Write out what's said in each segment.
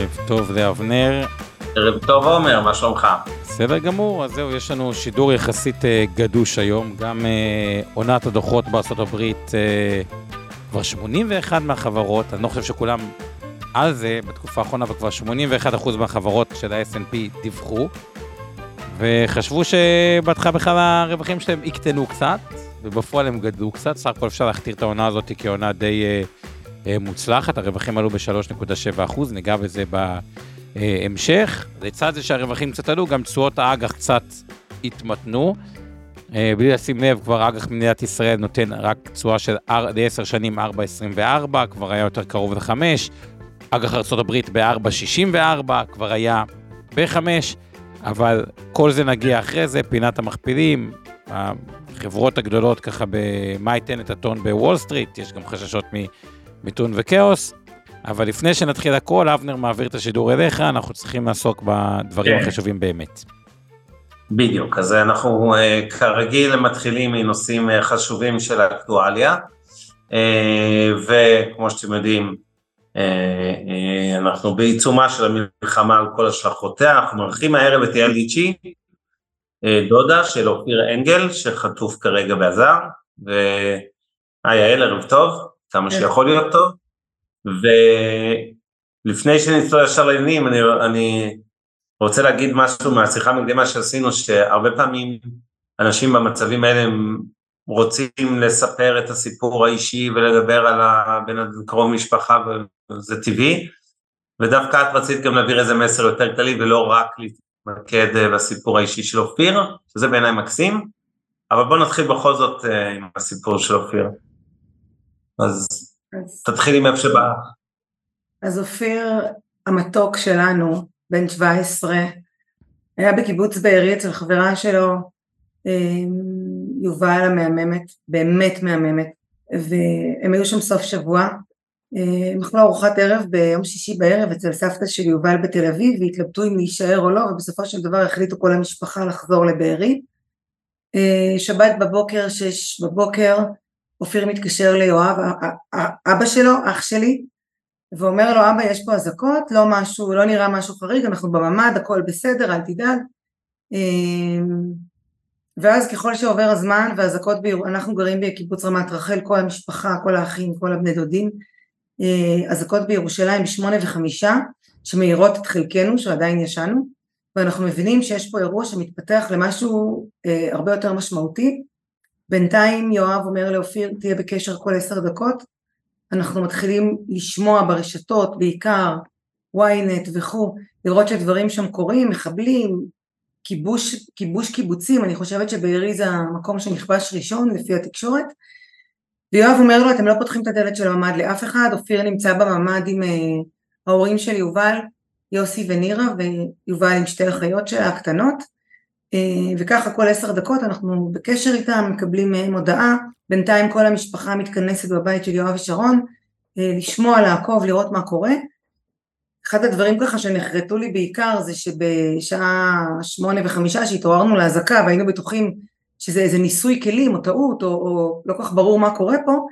ערב טוב, זה אבנר. ערב טוב עומר, מה שלומך? בסדר גמור, אז זהו, יש לנו שידור יחסית אה, גדוש היום, גם אה, עונת הדוחות בארה"ב אה, כבר 81 מהחברות, אני לא חושב שכולם על זה בתקופה האחרונה, אבל כבר 81% מהחברות של ה-S&P דיווחו, וחשבו שבהתחלה בכלל הרווחים שלהם יקטנו קצת, ובפועל הם גדלו קצת, סך הכל אפשר להכתיר את העונה הזאת כעונה די אה, מוצלחת, הרווחים עלו ב-3.7%, ניגע בזה בהמשך. לצד זה שהרווחים קצת עלו, גם תשואות האג"ח קצת התמתנו. אה, בלי לשים לב, כבר אג"ח מדינת ישראל נותן רק תשואה של ל-10 שנים 4.24, כבר היה יותר קרוב ל-5. אג"ח ארה"ב ב-4.64, כבר היה ב-5, אבל כל זה נגיע אחרי זה, פינת המכפילים, החברות הגדולות ככה, במה ייתן את הטון בוול סטריט, יש גם חששות מיתון וכאוס, אבל לפני שנתחיל הכל, אבנר מעביר את השידור אליך, אנחנו צריכים לעסוק בדברים כן. החשובים באמת. בדיוק, אז אנחנו אה, כרגיל מתחילים מנושאים אה, חשובים של האקטואליה, אה, וכמו שאתם יודעים, אנחנו בעיצומה של המלחמה על כל השלכותיה, אנחנו מארחים הערב את יעל ליצ'י, דודה של אופיר אנגל, שחטוף כרגע בעזר, והי יעל, ערב טוב, כמה שיכול להיות טוב, ולפני שנצטרך ישר לעניינים, אני, אני רוצה להגיד משהו מהשיחה המקדימה שעשינו, שהרבה פעמים אנשים במצבים האלה הם רוצים לספר את הסיפור האישי ולדבר על הבן קרוב משפחה וזה טבעי, ודווקא את רצית גם להעביר איזה מסר יותר כללי ולא רק להתמקד אה, בסיפור האישי של אופיר, שזה בעיניי מקסים, אבל בואו נתחיל בכל זאת אה, עם הסיפור של אופיר. אז, אז תתחיל עם איפה שבא. אז אופיר המתוק שלנו, בן 17, היה בקיבוץ בארי אצל חברה שלו, אמ, יובל המהממת, באמת מהממת, והם היו שם סוף שבוע, הם אכלו ארוחת ערב ביום שישי בערב אצל סבתא של יובל בתל אביב והתלבטו אם להישאר או לא ובסופו של דבר החליטו כל המשפחה לחזור לבארי. אה, שבת בבוקר, שש בבוקר, אופיר מתקשר ליואב, אבא שלו, אח שלי, ואומר לו אבא יש פה אזעקות, לא משהו, לא נראה משהו חריג, אנחנו בממ"ד, הכל בסדר, אל תדאג. אמ, ואז ככל שעובר הזמן והאזעקות, אנחנו גרים בקיבוץ רמת רחל, כל המשפחה, כל האחים, כל הבני דודים, אה, אזעקות בירושלים בשמונה וחמישה, שמאירות את חלקנו, שעדיין ישנו, ואנחנו מבינים שיש פה אירוע שמתפתח למשהו אה, הרבה יותר משמעותי. בינתיים יואב אומר לאופיר, תהיה בקשר כל עשר דקות, אנחנו מתחילים לשמוע ברשתות, בעיקר ynet וכו', לראות שדברים שם קורים, מחבלים, כיבוש, כיבוש קיבוצים, אני חושבת שבארי זה המקום שנכבש ראשון לפי התקשורת, ויואב אומר לו אתם לא פותחים את הדלת של הממ"ד לאף אחד, אופיר נמצא בממ"ד עם uh, ההורים של יובל, יוסי ונירה, ויובל עם שתי אחיות שלה הקטנות, וככה כל עשר דקות אנחנו בקשר איתם, מקבלים מהם הודעה, בינתיים כל המשפחה מתכנסת בבית של יואב ושרון, uh, לשמוע, לעקוב, לראות מה קורה. אחד הדברים ככה שנחרטו לי בעיקר זה שבשעה שמונה וחמישה שהתעוררנו לאזעקה והיינו בטוחים שזה איזה ניסוי כלים או טעות או, או לא כל כך ברור מה קורה פה,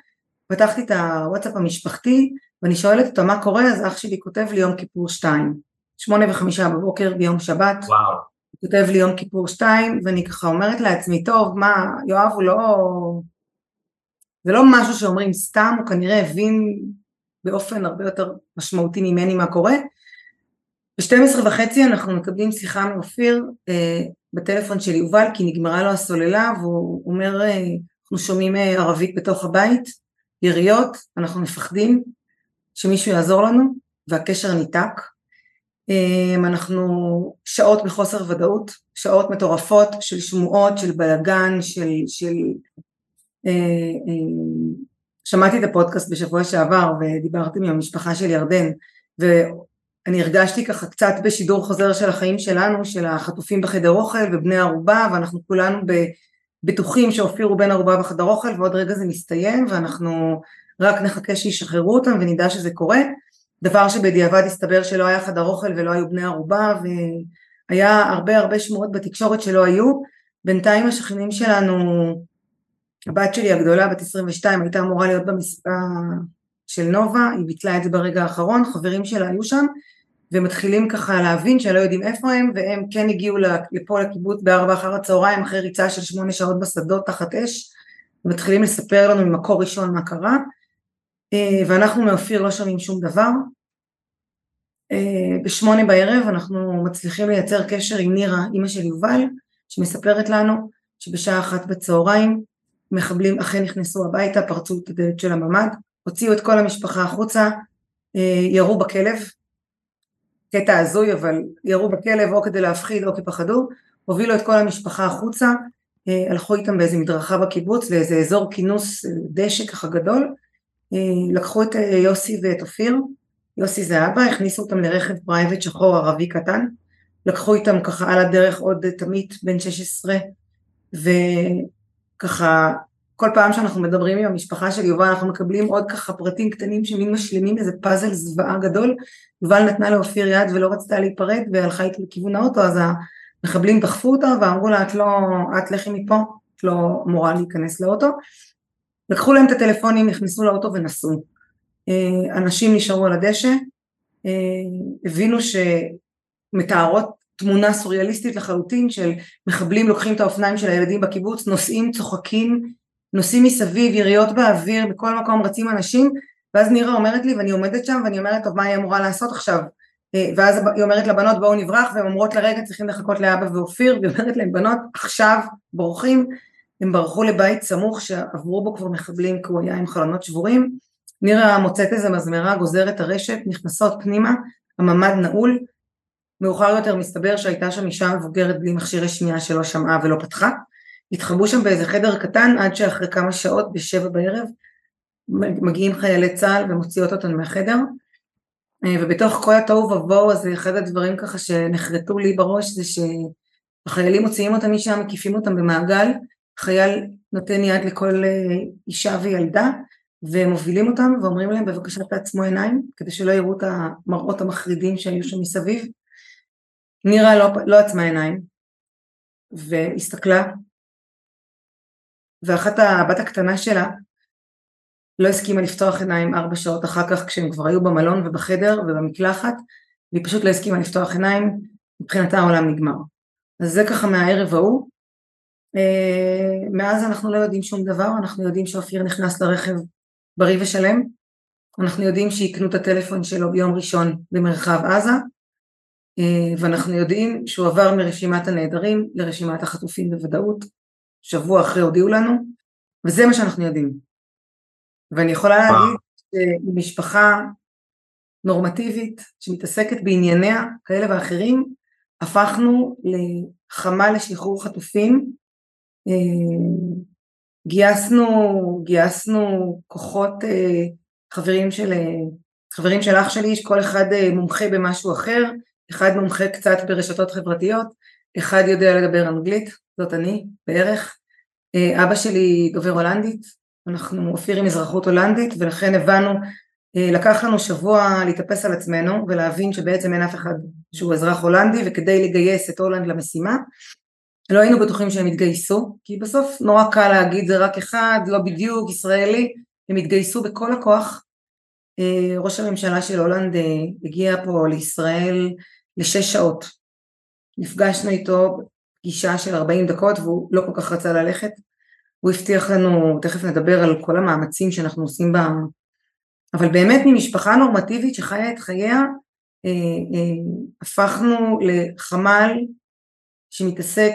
פתחתי את הוואטסאפ המשפחתי ואני שואלת אותו מה קורה, אז אח שלי כותב לי יום כיפור שתיים, שמונה וחמישה בבוקר ביום שבת, וואו. כותב לי יום כיפור שתיים ואני ככה אומרת לעצמי, טוב מה, יואב הוא לא, זה לא משהו שאומרים סתם, הוא כנראה הבין באופן הרבה יותר משמעותי ממני מה קורה. ב-12 וחצי אנחנו מקבלים שיחה מאופיר אה, בטלפון של יובל כי נגמרה לו הסוללה והוא אומר אה, אנחנו שומעים אה, ערבית בתוך הבית, יריות, אנחנו מפחדים שמישהו יעזור לנו והקשר ניתק. אה, אנחנו שעות בחוסר ודאות, שעות מטורפות של שמועות, של בלגן, של, של, שמעתי את הפודקאסט בשבוע שעבר ודיברתי עם המשפחה של ירדן ואני הרגשתי ככה קצת בשידור חוזר של החיים שלנו, של החטופים בחדר אוכל ובני ערובה ואנחנו כולנו בטוחים שאופיר הוא בן ערובה בחדר אוכל ועוד רגע זה מסתיים ואנחנו רק נחכה שישחררו אותם ונדע שזה קורה, דבר שבדיעבד הסתבר שלא היה חדר אוכל ולא היו בני ערובה והיה הרבה הרבה שמועות בתקשורת שלא היו, בינתיים השכנים שלנו הבת שלי הגדולה, בת 22, הייתה אמורה להיות במספר של נובה, היא ביטלה את זה ברגע האחרון, חברים שלה היו שם, ומתחילים ככה להבין שלא יודעים איפה הם, והם כן הגיעו לפה לקיבוץ בארבע אחר הצהריים, אחרי ריצה של שמונה שעות בשדות תחת אש, ומתחילים לספר לנו ממקור ראשון מה קרה, אה, ואנחנו מאופיר לא שומעים שום דבר. אה, בשמונה בערב אנחנו מצליחים לייצר קשר עם נירה, אימא של יובל, שמספרת לנו שבשעה אחת בצהריים מחבלים אכן נכנסו הביתה, פרצו את הדלת של הממ"ד, הוציאו את כל המשפחה החוצה, אה, ירו בכלב, קטע הזוי אבל ירו בכלב או כדי להפחיד או כי פחדו, הובילו את כל המשפחה החוצה, אה, הלכו איתם באיזה מדרכה בקיבוץ לאיזה אזור כינוס אה, דשא ככה גדול, לקחו את יוסי ואת אופיר, יוסי זה אבא, הכניסו אותם לרכב פרייבט שחור ערבי קטן, לקחו איתם ככה על הדרך עוד עמית בן 16 ו... ככה כל פעם שאנחנו מדברים עם המשפחה של יובל אנחנו מקבלים עוד ככה פרטים קטנים שמין משלימים איזה פאזל זוועה גדול. יובל נתנה לאופיר יד ולא רצתה להיפרד והלכה איתי לכיוון האוטו אז המחבלים דחפו אותה ואמרו לה את לא, את לכי מפה, את לא אמורה להיכנס לאוטו לקחו להם את הטלפונים, נכנסו לאוטו ונסעו. אה, אנשים נשארו על הדשא אה, הבינו שמתארות תמונה סוריאליסטית לחלוטין של מחבלים לוקחים את האופניים של הילדים בקיבוץ, נוסעים, צוחקים, נוסעים מסביב, יריות באוויר, בכל מקום רצים אנשים, ואז נירה אומרת לי ואני עומדת שם ואני אומרת טוב מה היא אמורה לעשות עכשיו? אה, ואז היא אומרת לבנות בואו נברח והן אומרות לרגע צריכים לחכות לאבא ואופיר והיא אומרת להם בנות עכשיו בורחים הם ברחו לבית סמוך שעברו בו כבר מחבלים כי הוא היה עם חלונות שבורים נירה מוצאת איזה מזמרה גוזרת הרשת נכנסות פנימה הממ"ד נעול מאוחר יותר מסתבר שהייתה שם אישה מבוגרת בלי מכשירי שמיעה שלא שמעה ולא פתחה. התחבאו שם באיזה חדר קטן עד שאחרי כמה שעות בשבע בערב מגיעים חיילי צה"ל ומוציאות אותנו מהחדר. אה, ובתוך כל התוהו ובוהו הזה אחד הדברים ככה שנחרטו לי בראש זה שהחיילים מוציאים אותם משם, מקיפים אותם במעגל, חייל נותן יד לכל אה, אישה וילדה ומובילים אותם ואומרים להם בבקשה תעצמו עיניים כדי שלא יראו את המראות המחרידים שהיו שם מסביב. נירה לא, לא עצמה עיניים והסתכלה. ואחת הבת הקטנה שלה לא הסכימה לפתוח עיניים ארבע שעות אחר כך כשהם כבר היו במלון ובחדר ובמקלחת והיא פשוט לא הסכימה לפתוח עיניים מבחינתה העולם נגמר. אז זה ככה מהערב ההוא מאז אנחנו לא יודעים שום דבר אנחנו יודעים שאופיר נכנס לרכב בריא ושלם אנחנו יודעים שיקנו את הטלפון שלו ביום ראשון במרחב עזה אה, ואנחנו יודעים שהוא עבר מרשימת הנעדרים לרשימת החטופים בוודאות, שבוע אחרי הודיעו לנו, וזה מה שאנחנו יודעים. ואני יכולה להגיד שמשפחה נורמטיבית שמתעסקת בענייניה כאלה ואחרים, הפכנו לחמה לשחרור חטופים, אה, גייסנו, גייסנו כוחות אה, חברים של, חברים של אח שלי, שכל אחד מומחה במשהו אחר, אחד מומחה קצת ברשתות חברתיות, אחד יודע לדבר אנגלית, זאת אני בערך, אה, אבא שלי דובר הולנדית, אנחנו אופיר עם אזרחות הולנדית ולכן הבנו, אה, לקח לנו שבוע להתאפס על עצמנו ולהבין שבעצם אין אף אחד שהוא אזרח הולנדי וכדי לגייס את הולנד למשימה לא היינו בטוחים שהם יתגייסו כי בסוף נורא קל להגיד זה רק אחד, לא בדיוק, ישראלי, הם התגייסו בכל הכוח אה, ראש הממשלה של הולנד הגיע פה לישראל לשש שעות. נפגשנו איתו פגישה של 40 דקות והוא לא כל כך רצה ללכת. הוא הבטיח לנו, תכף נדבר על כל המאמצים שאנחנו עושים בה, אבל באמת ממשפחה נורמטיבית שחיה את חייה, אה, אה, הפכנו לחמ"ל שמתעסק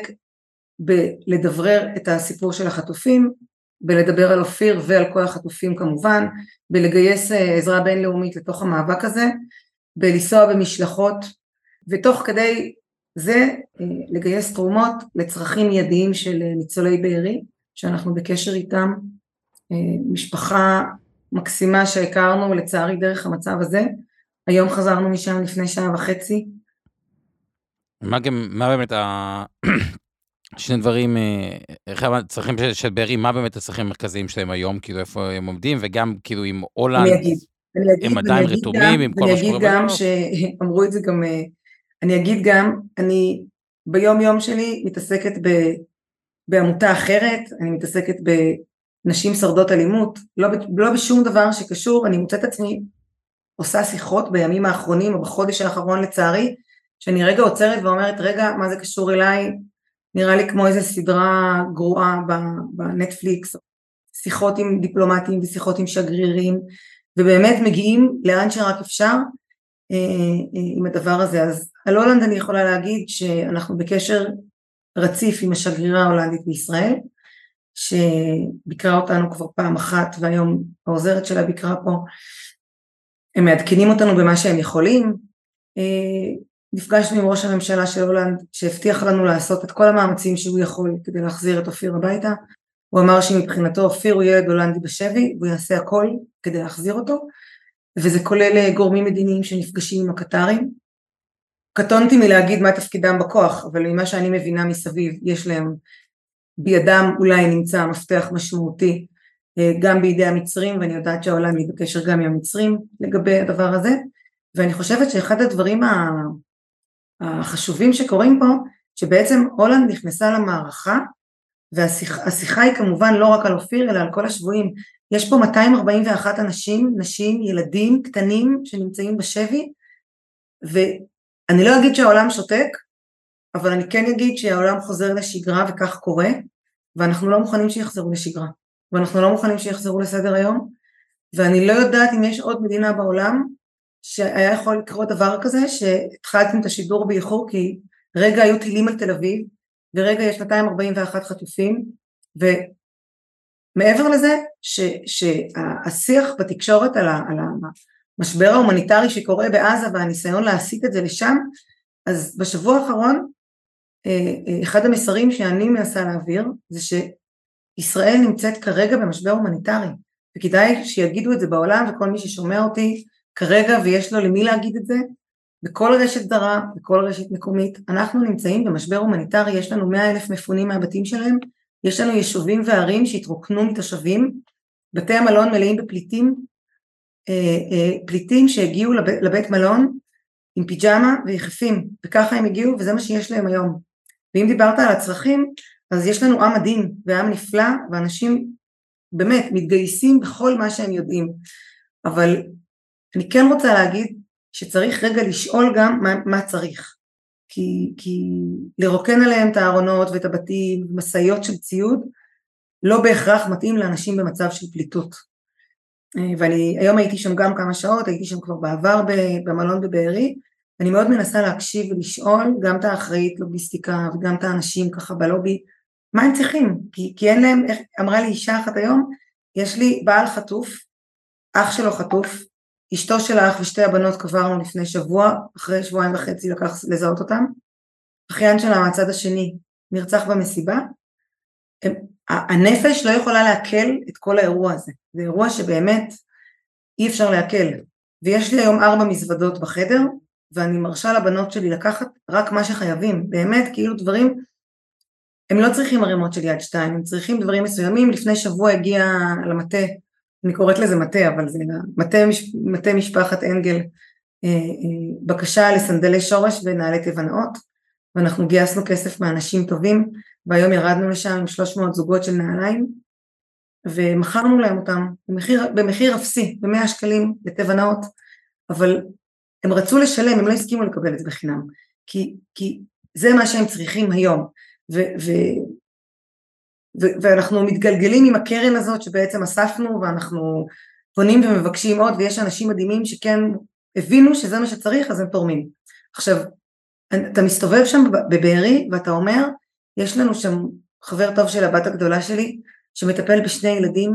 בלדברר את הסיפור של החטופים, בלדבר על אופיר ועל כל החטופים כמובן, בלגייס אה, עזרה בינלאומית לתוך המאבק הזה, בלנסוע במשלחות ותוך כדי זה אה, לגייס תרומות לצרכים מיידיים של אה, ניצולי בארי שאנחנו בקשר איתם, משפחה מקסימה שהכרנו לצערי דרך המצב הזה, היום חזרנו משם לפני שעה וחצי. מה גם, מה באמת. שני דברים, אה, איך הצרכים של, של בארי, מה באמת הצרכים המרכזיים שלהם היום, כאילו איפה הם עומדים, וגם כאילו עם הולנד, הם עדיין רתומים עם כל מה שקורה אני אגיד גם שאמרו את זה גם, אה, אני אגיד גם, אני ביום יום שלי מתעסקת ב, בעמותה אחרת, אני מתעסקת בנשים שורדות אלימות, לא, לא בשום דבר שקשור, אני מוצאת עצמי עושה שיחות בימים האחרונים או בחודש האחרון לצערי, שאני רגע עוצרת ואומרת רגע מה זה קשור אליי, נראה לי כמו איזה סדרה גרועה בנטפליקס, שיחות עם דיפלומטים ושיחות עם שגרירים ובאמת מגיעים לאן שרק אפשר אה, אה, עם הדבר הזה. אז על הולנד אני יכולה להגיד שאנחנו בקשר רציף עם השגרירה ההולנדית בישראל שביקרה אותנו כבר פעם אחת והיום העוזרת שלה ביקרה פה הם מעדכנים אותנו במה שהם יכולים אה, נפגשנו עם ראש הממשלה של הולנד שהבטיח לנו לעשות את כל המאמצים שהוא יכול כדי להחזיר את אופיר הביתה. הוא אמר שמבחינתו אופיר הוא ילד הולנדי בשבי והוא יעשה הכל כדי להחזיר אותו. וזה כולל אה, גורמים מדיניים שנפגשים עם הקטרים. קטונתי מלהגיד מה תפקידם בכוח אבל ממה שאני מבינה מסביב יש להם בידם אולי נמצא מפתח משמעותי אה, גם בידי המצרים ואני יודעת שהעולם היא בקשר גם עם המצרים לגבי הדבר הזה. ואני חושבת שאחד הדברים החשובים שקורים פה, שבעצם הולנד נכנסה למערכה והשיחה היא כמובן לא רק על אופיר אלא על כל השבויים. יש פה 241 אנשים, נשים, ילדים קטנים שנמצאים בשבי ואני לא אגיד שהעולם שותק, אבל אני כן אגיד שהעולם חוזר לשגרה וכך קורה ואנחנו לא מוכנים שיחזרו לשגרה ואנחנו לא מוכנים שיחזרו לסדר היום ואני לא יודעת אם יש עוד מדינה בעולם שהיה יכול לקרות דבר כזה שהתחלתם את השידור באיחור כי רגע היו טילים על תל אביב ורגע יש 241 חטופים ומעבר לזה ש, שהשיח בתקשורת על, ה, על המשבר ההומניטרי שקורה בעזה והניסיון להסיט את זה לשם אז בשבוע האחרון אה, אה, אחד המסרים שאני מנסה להעביר זה שישראל נמצאת כרגע במשבר הומניטרי וכדאי שיגידו את זה בעולם וכל מי ששומע אותי כרגע ויש לו למי להגיד את זה, בכל רשת זרה, בכל רשת מקומית, אנחנו נמצאים במשבר הומניטרי, יש לנו מאה אלף מפונים מהבתים שלהם, יש לנו יישובים וערים שהתרוקנו מתושבים, בתי המלון מלאים בפליטים, אה, אה, פליטים שהגיעו לבית, לבית מלון עם פיג'מה ויחפים, וככה הם הגיעו וזה מה שיש להם היום. ואם דיברת על הצרכים, אז יש לנו עם מדהים ועם נפלא, ואנשים באמת מתגייסים בכל מה שהם יודעים, אבל אני כן רוצה להגיד שצריך רגע לשאול גם מה, מה צריך. כי, כי לרוקן עליהם את הארונות ואת הבתים משאיות של ציוד לא בהכרח מתאים לאנשים במצב של פליטות. אה, ואני היום הייתי שם גם כמה שעות הייתי שם כבר בעבר במלון בבארי. אני מאוד מנסה להקשיב ולשאול גם את האחראית לוגיסטיקה וגם את האנשים ככה בלובי מה הם צריכים? כי, כי אין להם, איך, אמרה לי אישה אחת היום יש לי בעל חטוף אח שלו חטוף אשתו של האח ושתי הבנות קברנו לפני שבוע, אחרי שבועיים וחצי לקח לזהות אותם. אחיין שלה מהצד השני נרצח במסיבה. הנפש לא יכולה לעכל את כל האירוע הזה. זה אירוע שבאמת אי אפשר לעכל. ויש לי היום ארבע מזוודות בחדר, ואני מרשה לבנות שלי לקחת רק מה שחייבים. באמת, כאילו דברים, הם לא צריכים ערימות של יד שתיים, הם צריכים דברים מסוימים. לפני שבוע הגיע למטה אני קוראת לזה מטה, אבל זה מטה, מטה משפחת אנגל, אה, אה, בקשה לסנדלי שורש ונעלי תבנאות, ואנחנו גייסנו כסף מאנשים טובים, והיום ירדנו לשם עם 300 זוגות של נעליים, ומכרנו להם אותם במחיר, במחיר אפסי, ב-100 שקלים לתבנאות, אבל הם רצו לשלם, הם לא הסכימו לקבל את זה בחינם, כי, כי זה מה שהם צריכים היום, ו, ו, ואנחנו מתגלגלים עם הקרן הזאת שבעצם אספנו ואנחנו פונים ומבקשים עוד ויש אנשים מדהימים שכן הבינו שזה מה שצריך אז הם תורמים. עכשיו אתה מסתובב שם בבארי ואתה אומר יש לנו שם חבר טוב של הבת הגדולה שלי שמטפל בשני ילדים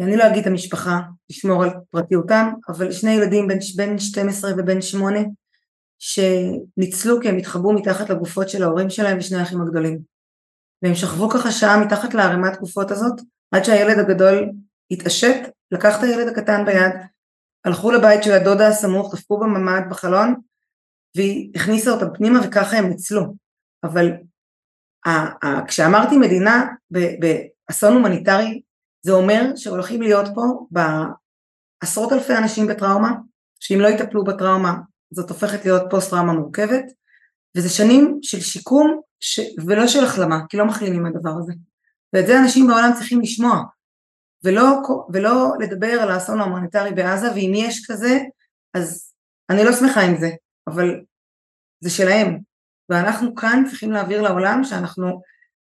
אני לא אגיד את המשפחה לשמור על פרטיותם אבל שני ילדים בין, בין 12 ובין 8 שניצלו כי הם התחבאו מתחת לגופות של ההורים שלהם ושני האחים הגדולים והם שכבו ככה שעה מתחת לערימת גופות הזאת עד שהילד הגדול התעשת, לקח את הילד הקטן ביד, הלכו לבית של הדודה הסמוך, דפקו בממ"ד בחלון, והיא הכניסה אותם פנימה וככה הם ניצלו. אבל כשאמרתי מדינה באסון הומניטרי, זה אומר שהולכים להיות פה בעשרות אלפי אנשים בטראומה, שאם לא יטפלו בטראומה זאת הופכת להיות פוסט טראומה מורכבת, וזה שנים של שיקום ש... ולא של החלמה, כי לא מחלימים מהדבר הזה. ואת זה אנשים בעולם צריכים לשמוע, ולא, ולא לדבר על האסון ההומניטרי בעזה, ואם יש כזה, אז אני לא שמחה עם זה, אבל זה שלהם. ואנחנו כאן צריכים להעביר לעולם שאנחנו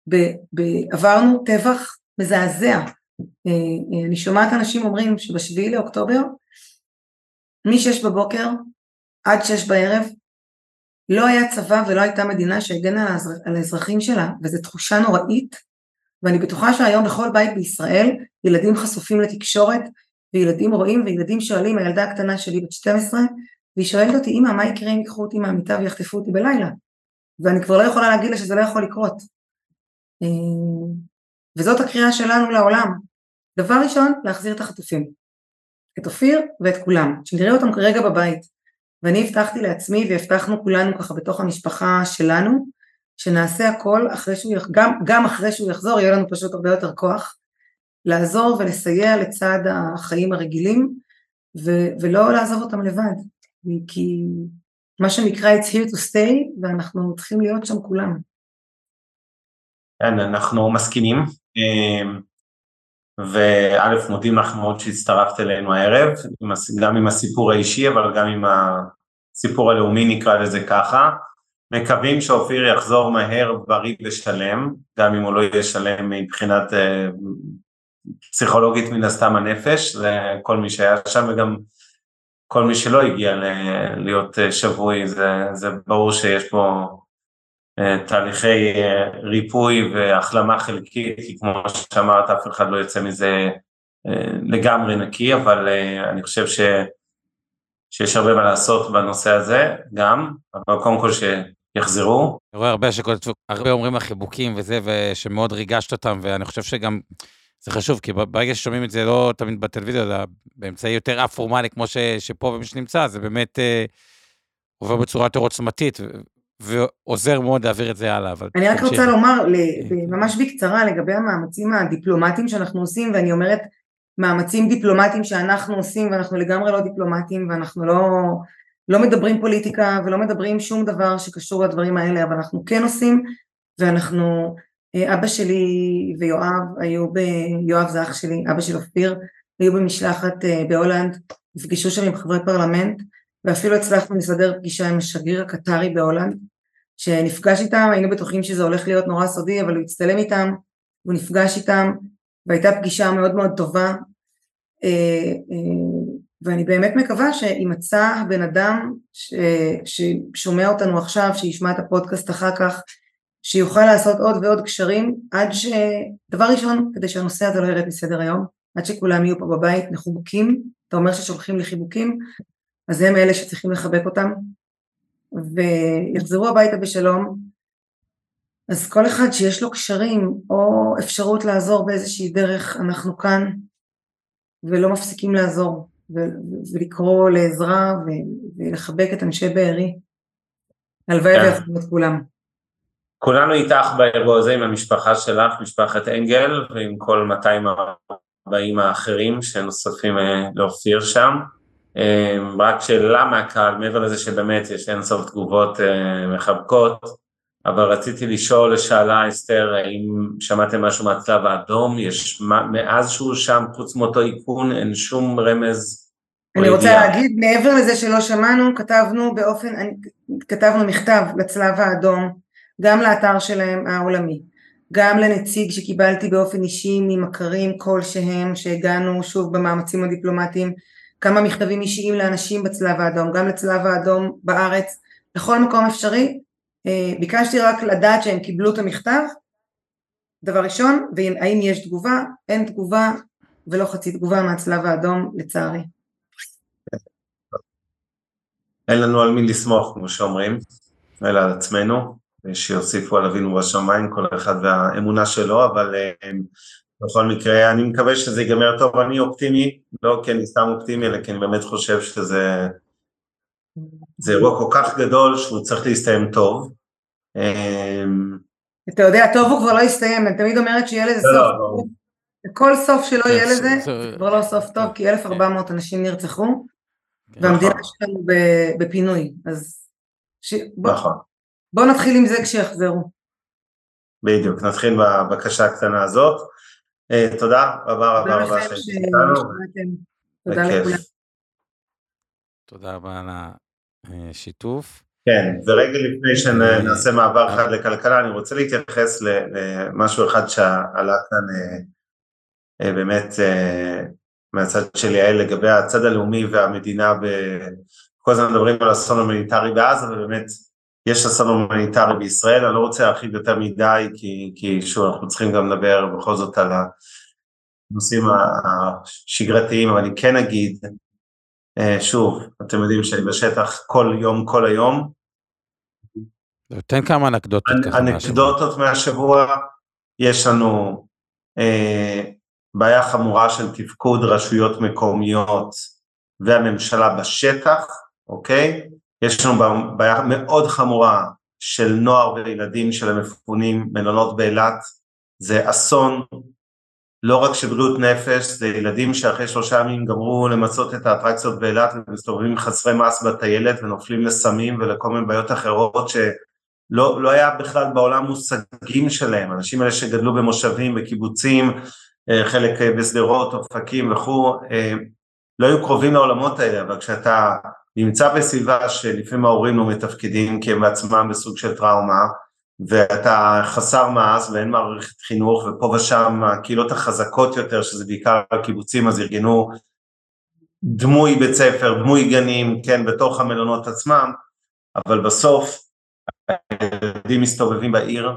ב, ב, עברנו טבח מזעזע. אה, אה, אני שומעת אנשים אומרים שבשביעי לאוקטובר, מ-6 בבוקר עד שש בערב, לא היה צבא ולא הייתה מדינה שהגנה על האזרחים שלה, וזו תחושה נוראית, ואני בטוחה שהיום בכל בית בישראל ילדים חשופים לתקשורת, וילדים רואים וילדים שואלים, הילדה הקטנה שלי בת 12, והיא שואלת אותי, אמא, מה יקרה אם ייקחו אותי מהמיטה ויחטפו אותי בלילה? ואני כבר לא יכולה להגיד לה שזה לא יכול לקרות. אה, וזאת הקריאה שלנו לעולם. דבר ראשון, להחזיר את החטופים. את אופיר ואת כולם, שנראה אותם כרגע בבית. ואני הבטחתי לעצמי והבטחנו כולנו ככה בתוך המשפחה שלנו שנעשה הכל אחרי שהוא. גם, גם אחרי שהוא יחזור יהיה לנו פשוט הרבה יותר כוח לעזור ולסייע לצד החיים הרגילים ו... ולא לעזוב אותם לבד כי מה שנקרא it's here to stay ואנחנו צריכים להיות שם כולם. כן, אנחנו מסכימים אמ, וא' מודים לך מאוד שהצטרפת אלינו הערב, גם עם הסיפור האישי אבל גם עם הסיפור הלאומי נקרא לזה ככה. מקווים שאופיר יחזור מהר בריא ושלם, גם אם הוא לא יהיה שלם מבחינת אה, פסיכולוגית מן הסתם הנפש, לכל מי שהיה שם וגם כל מי שלא הגיע להיות שבוי, זה, זה ברור שיש פה תהליכי אה, ריפוי והחלמה חלקית, כי כמו שאמרת, אף אחד לא יוצא מזה אה, לגמרי נקי, אבל אני חושב ש, שיש הרבה מה לעשות בנושא הזה גם, אבל קודם כל שיחזרו. אני רואה הרבה שכותבים, הרבה אומרים החיבוקים וזה, ושמאוד ריגשת אותם, ואני חושב שגם זה חשוב, כי ברגע ששומעים את זה לא תמיד בטלוויזיה, אלא באמצעי יותר א-פורמלי כמו ש, שפה ומי שנמצא, זה באמת אה, עובר בצורה יותר עוצמתית, ועוזר מאוד להעביר את זה הלאה. אבל אני רק רוצה לומר ממש בקצרה לגבי המאמצים הדיפלומטיים שאנחנו עושים, ואני אומרת מאמצים דיפלומטיים שאנחנו עושים, ואנחנו לגמרי לא דיפלומטיים, ואנחנו לא, לא מדברים פוליטיקה ולא מדברים שום דבר שקשור לדברים האלה, אבל אנחנו כן עושים, ואנחנו, אה, אבא שלי ויואב היו, ב, יואב זה אח שלי, אבא של אופיר, היו במשלחת אה, בהולנד, נפגשו שם עם חברי פרלמנט, ואפילו הצלחנו לסדר פגישה עם השגריר הקטרי בהולנד, שנפגש איתם, היינו בטוחים שזה הולך להיות נורא סודי, אבל הוא הצטלם איתם, הוא נפגש איתם, והייתה פגישה מאוד מאוד טובה, אה, אה, ואני באמת מקווה שימצא בן אדם ש, ששומע אותנו עכשיו, שישמע את הפודקאסט אחר כך, שיוכל לעשות עוד ועוד קשרים, עד ש... דבר ראשון, כדי שהנושא הזה לא ירד מסדר היום, עד שכולם יהיו פה בבית מחובקים, אתה אומר ששולחים לי חיבוקים, אז הם אלה שצריכים לחבק אותם ויחזרו הביתה בשלום. אז כל אחד שיש לו קשרים או אפשרות לעזור באיזושהי דרך אנחנו כאן ולא מפסיקים לעזור ולקרוא לעזרה ולחבק את אנשי בארי. הלוואי כן. ויחזרו את כולם. כולנו איתך באירוע הזה עם המשפחה שלך, משפחת אנגל ועם כל 240 האחרים שנוספים אה, לאופיר שם רק שאלה מהקהל, מעבר לזה שבאמת יש אין סוף תגובות אה, מחבקות, אבל רציתי לשאול, שאלה אסתר, האם שמעתם משהו מהצלב האדום? יש מאז שהוא שם, חוץ מאותו איכון, אין שום רמז אני רוצה להגיד, מעבר לזה שלא שמענו, כתבנו באופן, כתבנו מכתב לצלב האדום, גם לאתר שלהם העולמי, גם לנציג שקיבלתי באופן אישי ממכרים כלשהם, שהגענו שוב במאמצים הדיפלומטיים כמה מכתבים אישיים לאנשים בצלב האדום, גם לצלב האדום בארץ, לכל מקום אפשרי. אה, ביקשתי רק לדעת שהם קיבלו את המכתב, דבר ראשון, והאם יש תגובה, אין תגובה ולא חצי תגובה מהצלב האדום לצערי. אין לנו על מי לסמוך כמו שאומרים, אלא על עצמנו, שיוסיפו על אבינו בשמיים כל אחד והאמונה שלו, אבל אה, בכל מקרה, אני מקווה שזה ייגמר טוב, אני אופטימי, לא כי אני סתם אופטימי, אלא כי אני באמת חושב שזה זה אירוע כל כך גדול שהוא צריך להסתיים טוב. אמ, אתה יודע, טוב הוא כבר לא יסתיים, אני תמיד אומרת שיהיה לזה לא, סוף. לא, כל סוף שלא יהיה לזה, זה כבר לא סוף טוב, כי 1,400 אנשים נרצחו, כן. והמדינה נכון. שלנו בפינוי, אז נכון. בואו נתחיל עם זה כשיחזרו. בדיוק, נתחיל בבקשה הקטנה הזאת. אה, תודה רבה רבה רבה איתנו. תודה לכולם. תודה רבה על השיתוף. כן, ורגע לפני שנעשה מעבר אחד לכלכלה, אני רוצה להתייחס למשהו אחד שעלה כאן אה, אה, באמת מהצד של יעל לגבי הצד הלאומי והמדינה, כל הזמן מדברים על אסון הומניטרי בעזה, ובאמת יש אסון הומניטרי בישראל, אני לא רוצה להרחיב יותר מדי, כי, כי שוב, אנחנו צריכים גם לדבר בכל זאת על הנושאים השגרתיים, אבל אני כן אגיד, אה, שוב, אתם יודעים שאני בשטח כל יום, כל היום. תן כמה אנקדוטות ככה. אנקדוטות מהשבוע, יש לנו אה, בעיה חמורה של תפקוד רשויות מקומיות והממשלה בשטח, אוקיי? יש לנו בעיה מאוד חמורה של נוער וילדים של המפונים, מלונות באילת, זה אסון לא רק של בריאות נפש, זה ילדים שאחרי שלושה ימים גמרו למצות את האטרקציות באילת ומסתובבים חסרי מס בטיילת ונופלים לסמים ולכל מיני בעיות אחרות שלא לא היה בכלל בעולם מושגים שלהם, אנשים האלה שגדלו במושבים, בקיבוצים, אה, חלק בשדרות, אופקים וכו', אה, לא היו קרובים לעולמות האלה, אבל כשאתה נמצא בסביבה שלפעמים ההורים לא מתפקדים כי הם בעצמם בסוג של טראומה ואתה חסר מעש ואין מערכת חינוך ופה ושם הקהילות החזקות יותר שזה בעיקר הקיבוצים אז ארגנו דמוי בית ספר, דמוי גנים, כן, בתוך המלונות עצמם אבל בסוף הילדים מסתובבים בעיר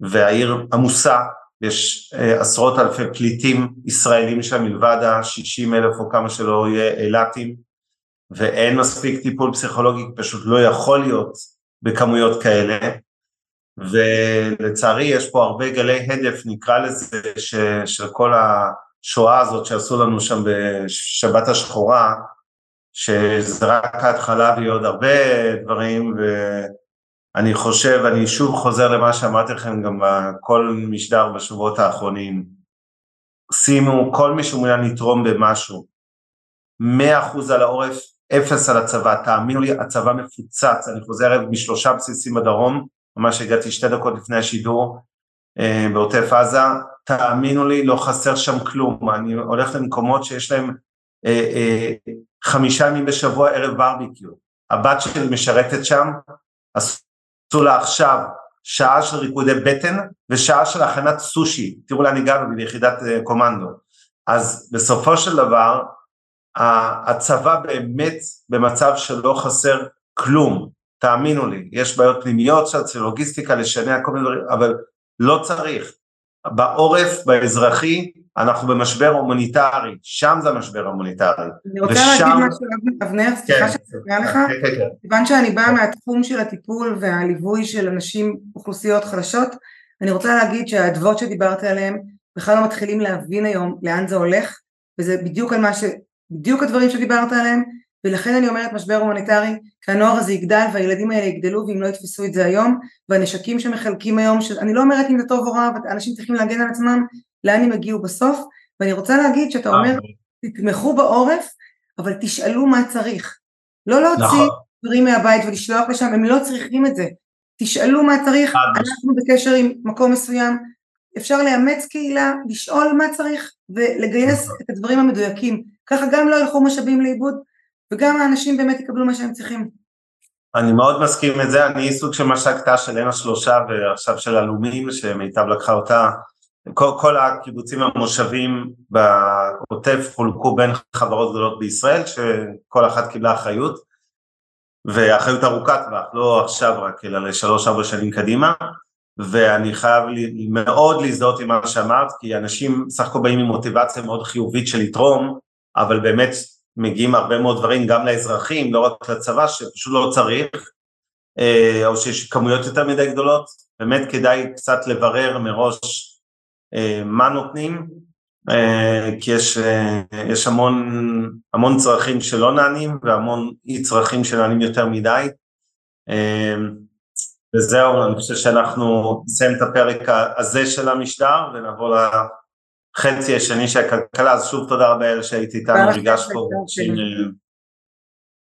והעיר עמוסה, יש אה, עשרות אלפי פליטים ישראלים שם מלבד ה-60 אלף או כמה שלא יהיה אילתים ואין מספיק טיפול פסיכולוגי, פשוט לא יכול להיות בכמויות כאלה, ולצערי יש פה הרבה גלי הדף, נקרא לזה, ש, של כל השואה הזאת שעשו לנו שם בשבת השחורה, שזה רק ההתחלה ויהיו עוד הרבה דברים, ואני חושב, אני שוב חוזר למה שאמרתי לכם גם בכל משדר בשבועות האחרונים, שימו, כל מי שמעוניין לתרום במשהו, מאה אחוז על העורף, אפס על הצבא, תאמינו לי, הצבא מפוצץ, אני חוזר משלושה בסיסים בדרום, ממש הגעתי שתי דקות לפני השידור אה, בעוטף עזה, תאמינו לי, לא חסר שם כלום, אני הולך למקומות שיש להם אה, אה, חמישה ימים בשבוע ערב ברביקיו, הבת שלי משרתת שם, עשו לה עכשיו שעה של ריקודי בטן ושעה של הכנת סושי, תראו לאן הגענו ביחידת אה, קומנדו, אז בסופו של דבר הצבא באמת במצב שלא חסר כלום, תאמינו לי, יש בעיות פנימיות שם, לוגיסטיקה, לשנע כל מיני דברים, אבל לא צריך. בעורף, באזרחי, אנחנו במשבר הומניטרי, שם זה המשבר ההומניטרי. אני רוצה ושם... להגיד משהו, אבנר, סליחה כן, שאני מפריעה לך, כן, כן, כן. כיוון שאני באה מהתחום של הטיפול והליווי של אנשים, אוכלוסיות חלשות, אני רוצה להגיד שהאדוות שדיברת עליהן בכלל לא מתחילים להבין היום לאן זה הולך, וזה בדיוק על מה ש... בדיוק הדברים שדיברת עליהם, ולכן אני אומרת משבר הומניטרי, כי הנוער הזה יגדל והילדים האלה יגדלו ואם לא יתפסו את זה היום, והנשקים שמחלקים היום, שאני לא אומרת אם זה טוב או רע, אנשים צריכים להגן על עצמם, לאן הם יגיעו בסוף, ואני רוצה להגיד שאתה אומר, תתמכו בעורף, אבל תשאלו מה צריך. לא להוציא נכון. דברים מהבית ולשלוח לשם, הם לא צריכים את זה. תשאלו מה צריך, אנחנו בקשר עם מקום מסוים, אפשר לאמץ קהילה, לשאול מה צריך ולגייס נכון. את הדברים המדויקים. ככה גם לא ילכו משאבים לאיבוד וגם האנשים באמת יקבלו מה שהם צריכים. אני מאוד מסכים את זה, אני סוג של מש"ק תא של עין השלושה ועכשיו של הלומים שמיטב לקחה אותה. כל, כל הקיבוצים המושבים בעוטף חולקו בין חברות גדולות בישראל שכל אחת קיבלה אחריות ואחריות ארוכת טווח, לא עכשיו רק אלא לשלוש ארבע שנים קדימה ואני חייב מאוד להזדהות עם מה שאמרת כי אנשים סך הכל באים עם מוטיבציה מאוד חיובית של לתרום אבל באמת מגיעים הרבה מאוד דברים גם לאזרחים, לא רק לצבא, שפשוט לא צריך, אה, או שיש כמויות יותר מדי גדולות, באמת כדאי קצת לברר מראש מה נותנים, כי יש, יש המון, המון צרכים שלא נענים והמון אי צרכים שנענים יותר מדי. וזהו, אני חושב שאנחנו נסיים את הפרק הזה של המשדר ונעבור לחצי השני של הכלכלה, אז שוב תודה רבה אלה שהייתי איתנו, ריגש פה,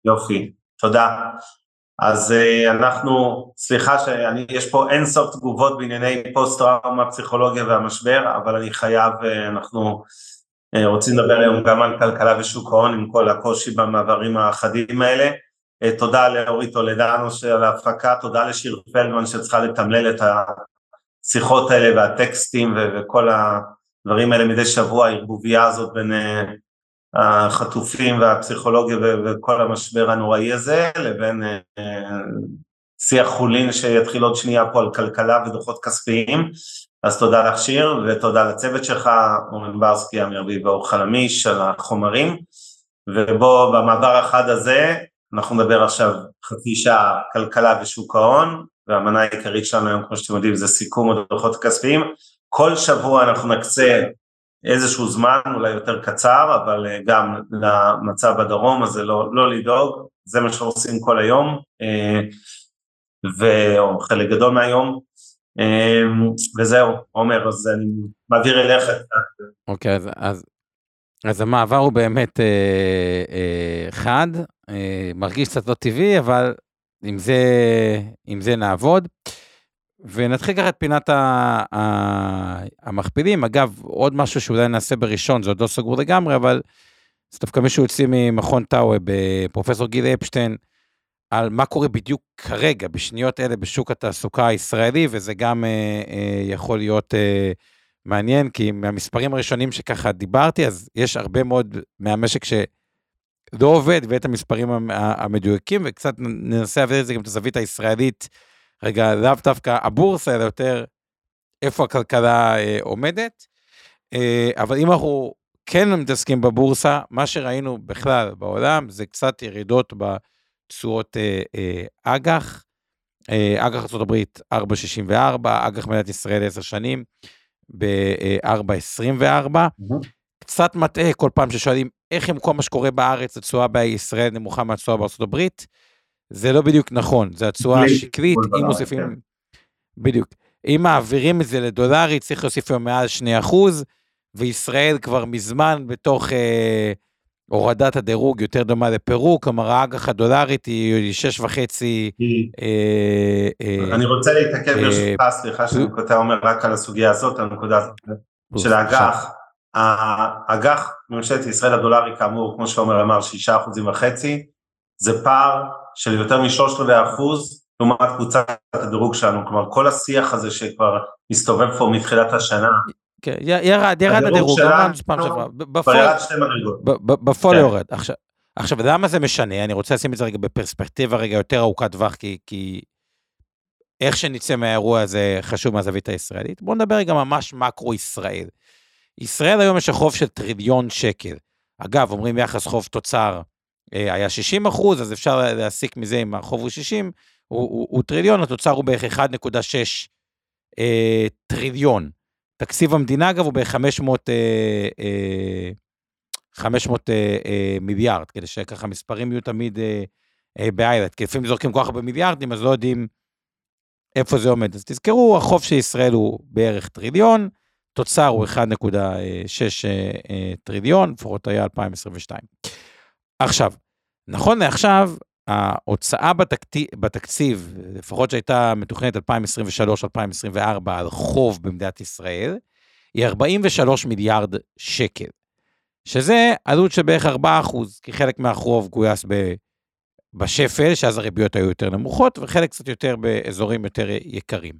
יופי, תודה. אז אה, אנחנו, סליחה שיש פה אין סוף תגובות בענייני פוסט טראומה, פסיכולוגיה והמשבר, אבל אני חייב, אה, אנחנו אה, רוצים לדבר היום גם על כלכלה ושוק ההון עם כל הקושי במעברים החדים האלה. תודה לאורית טולדנו על ההפקה, תודה לשיר פלדמן שצריכה לתמלל את השיחות האלה והטקסטים וכל הדברים האלה מדי שבוע, הערבוביה הזאת בין החטופים והפסיכולוגיה וכל המשבר הנוראי הזה, לבין אה, שיח חולין שיתחיל עוד שנייה פה על כלכלה ודוחות כספיים. אז תודה לך שיר, ותודה לצוות שלך, אורן ברסקי, אמיר ביב ואור חלמיש, על החומרים. ובוא, במעבר החד הזה, אנחנו נדבר עכשיו חצי שעה כלכלה ושוק ההון, והמנה העיקרית שלנו היום, כמו שאתם יודעים, זה סיכום הדוחות הכספיים. כל שבוע אנחנו נקצה איזשהו זמן, אולי יותר קצר, אבל אה, גם למצב בדרום, אז זה לא, לא לדאוג, זה מה שעושים כל היום, אה, ו... או חלק גדול מהיום, אה, וזהו, עומר, אז אני מעביר אליך. אוקיי, okay, אז, אז, אז המעבר הוא באמת אה, אה, חד, אה, מרגיש קצת לא טבעי, אבל עם זה, עם זה נעבוד. ונתחיל ככה את פינת המכפילים. אגב, עוד משהו שאולי נעשה בראשון, זה עוד לא סגור לגמרי, אבל זה דווקא מישהו יוצא ממכון טאווה, בפרופסור גיל אפשטיין, על מה קורה בדיוק כרגע, בשניות אלה, בשוק התעסוקה הישראלי, וזה גם אה, אה, יכול להיות אה, מעניין, כי מהמספרים הראשונים שככה דיברתי, אז יש הרבה מאוד מהמשק שלא עובד, ואת המספרים המדויקים, וקצת ננסה להביא את זה גם את הזווית הישראלית. רגע, לאו דווקא הבורסה, אלא יותר איפה הכלכלה אה, עומדת. אה, אבל אם אנחנו כן מתעסקים בבורסה, מה שראינו בכלל בעולם זה קצת ירידות בתשואות אה, אה, אג"ח. אה, אג"ח ארה"ב 4.64, אג"ח מדינת ישראל 10 שנים ב-4.24. Mm-hmm. קצת מטעה כל פעם ששואלים איך עם כל מה שקורה בארץ, התשואה בישראל נמוכה מהתשואה בארצות הברית. זה לא בדיוק נכון, זה התשואה השקלית, אם מוסיפים... כן. בדיוק. אם מעבירים את זה לדולרי, צריך להוסיף היום מעל 2 אחוז, וישראל כבר מזמן בתוך אה, הורדת הדירוג יותר דומה לפרו, כלומר האג"ח הדולרית היא 6.5... אה, אה, אני רוצה להתעכב אה, ברשותך, סליחה שאני קוטע אומר רק על הסוגיה הזאת, הנקודה של האג"ח. האג"ח ממשלת ישראל הדולרי כאמור, כמו שעומר אמר, 6 אחוזים וחצי, זה פער של יותר משלושת רבעי אחוז לעומת קבוצת הדירוג שלנו, כלומר כל השיח הזה שכבר מסתובב פה מתחילת השנה. כן, ירד, ירד הדירוג, גם פעם שעברה. בפועל יורד. עכשיו, למה זה משנה? אני רוצה לשים את זה רגע בפרספקטיבה רגע יותר ארוכת טווח, כי, כי איך שנצא מהאירוע הזה חשוב מהזווית הישראלית. בואו נדבר רגע ממש מקרו ישראל. ישראל היום יש חוב של טריליון שקל. אגב, אומרים יחס חוב תוצר אה, היה 60 אחוז, אז אפשר להסיק מזה אם החוב הוא 60, הוא, הוא, הוא טריליון, התוצר הוא בערך 1.6 אה, טריליון. תקציב המדינה, אגב, הוא ב-500 אה, אה, 500 אה, אה, מיליארד, כדי שככה מספרים יהיו תמיד אה, אה, באיילת, כי לפעמים זורקים כל כך הרבה מיליארדים, אז לא יודעים איפה זה עומד. אז תזכרו, החוב של ישראל הוא בערך טריליון, תוצר הוא 1.6 אה, אה, טריליון, לפחות היה 2022. עכשיו, נכון לעכשיו, ההוצאה בתקציב, בתקציב, לפחות שהייתה מתוכננת 2023-2024 על חוב במדינת ישראל, היא 43 מיליארד שקל, שזה עלות של בערך 4 אחוז, כי חלק מהחוב גויס ב, בשפל, שאז הריביות היו יותר נמוכות, וחלק קצת יותר באזורים יותר יקרים.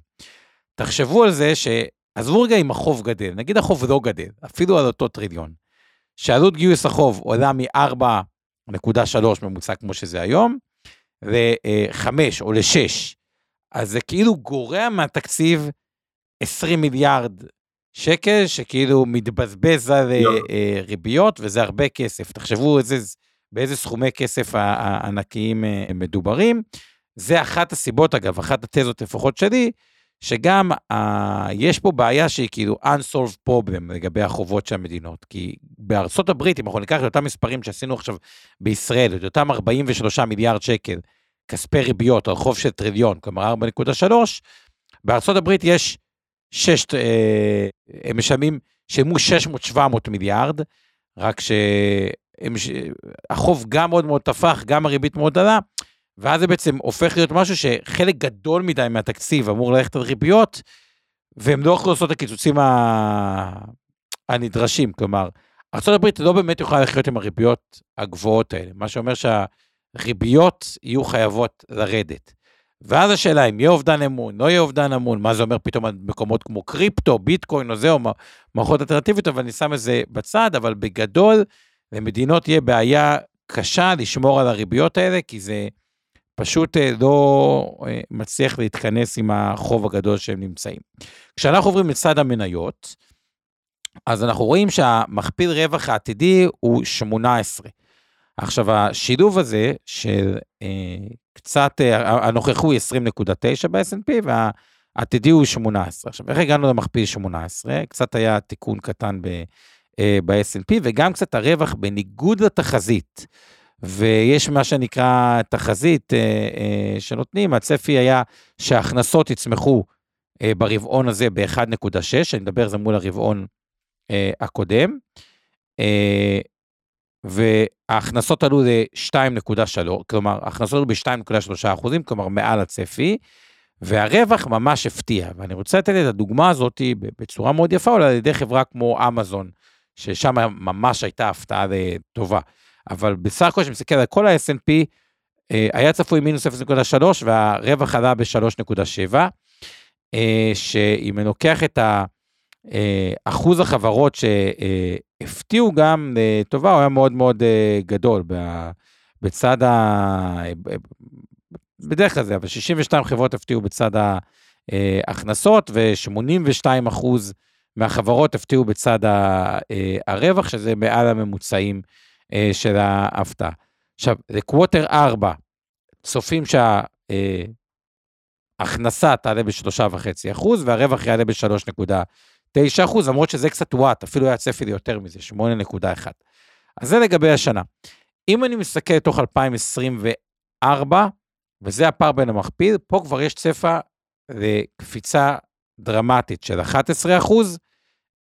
תחשבו על זה שעזבו רגע אם החוב גדל, נגיד החוב לא גדל, אפילו על אותו טריליון, שעלות גיוס החוב עולה מ-4 נקודה שלוש ממוצע כמו שזה היום, ל-5 או ל-6. אז זה כאילו גורע מהתקציב 20 מיליארד שקל, שכאילו מתבזבז על אה, ריביות, וזה הרבה כסף. תחשבו איזה, באיזה סכומי כסף הענקיים אה, מדוברים. זה אחת הסיבות, אגב, אחת התזות לפחות שלי, שגם uh, יש פה בעיה שהיא כאילו unsolved problem לגבי החובות של המדינות, כי בארצות הברית, אם אנחנו ניקח את אותם מספרים שעשינו עכשיו בישראל, את אותם 43 מיליארד שקל כספי ריביות על חוב של טריליון, כלומר 4.3, בארצות הברית יש 6, uh, הם משלמים, שילמו 600-700 מיליארד, רק שהחוב גם מאוד מאוד טפח, גם הריבית מאוד עלה, ואז זה בעצם הופך להיות משהו שחלק גדול מדי מהתקציב אמור ללכת על ריביות, והם לא יכולים לעשות את הקיצוצים הנדרשים. כלומר, ארה"ב לא באמת יכולה לחיות עם הריביות הגבוהות האלה, מה שאומר שהריביות יהיו חייבות לרדת. ואז השאלה אם יהיה אובדן אמון, לא יהיה אובדן אמון, מה זה אומר פתאום על מקומות כמו קריפטו, ביטקוין או זה, או מערכות אלטרנטיביות, אבל אני שם את זה בצד, אבל בגדול, למדינות תהיה בעיה קשה לשמור על הריביות האלה, כי זה פשוט אה, לא אה, מצליח להתכנס עם החוב הגדול שהם נמצאים. כשאנחנו עוברים לצד המניות, אז אנחנו רואים שהמכפיל רווח העתידי הוא 18. עכשיו, השילוב הזה של אה, קצת, אה, הנוכח הוא 20.9 ב-S&P והעתידי הוא 18. עכשיו, איך הגענו למכפיל 18? קצת היה תיקון קטן ב... ב-S&P, וגם קצת הרווח בניגוד לתחזית. ויש מה שנקרא תחזית אה, אה, שנותנים, הצפי היה שההכנסות יצמחו אה, ברבעון הזה ב-1.6, אני מדבר על זה מול הרבעון הקודם, וההכנסות עלו ל-2.3, כלומר, ההכנסות עלו ב-2.3 אחוזים, כלומר מעל הצפי, והרווח ממש הפתיע, ואני רוצה לתת את הדוגמה הזאת בצורה מאוד יפה, אולי על ידי חברה כמו אמזון, ששם ממש הייתה הפתעה טובה. אבל בסך הכל, כשמסתכל על כל ה snp אה, היה צפוי מינוס 0.3 והרווח עלה ב-3.7, אה, שאם אני לוקח את אה, אחוז החברות שהפתיעו גם לטובה, הוא היה מאוד מאוד גדדול בצד ה... בדרך כלל זה, אבל 62 חברות הפתיעו בצד ההכנסות, ו-82 אחוז מהחברות הפתיעו בצד הרווח, שזה מעל הממוצעים אה, של ההפתעה. עכשיו, לקווטר 4, צופים שההכנסה תעלה ב-3.5 אחוז, והרווח יעלה ב-3.9 אחוז, למרות שזה קצת וואט, אפילו היה צפי ליותר מזה, 8.1. אז זה לגבי השנה. אם אני מסתכל לתוך 2024, וזה הפער בין המכפיל, פה כבר יש צפה לקפיצה דרמטית של 11 אחוז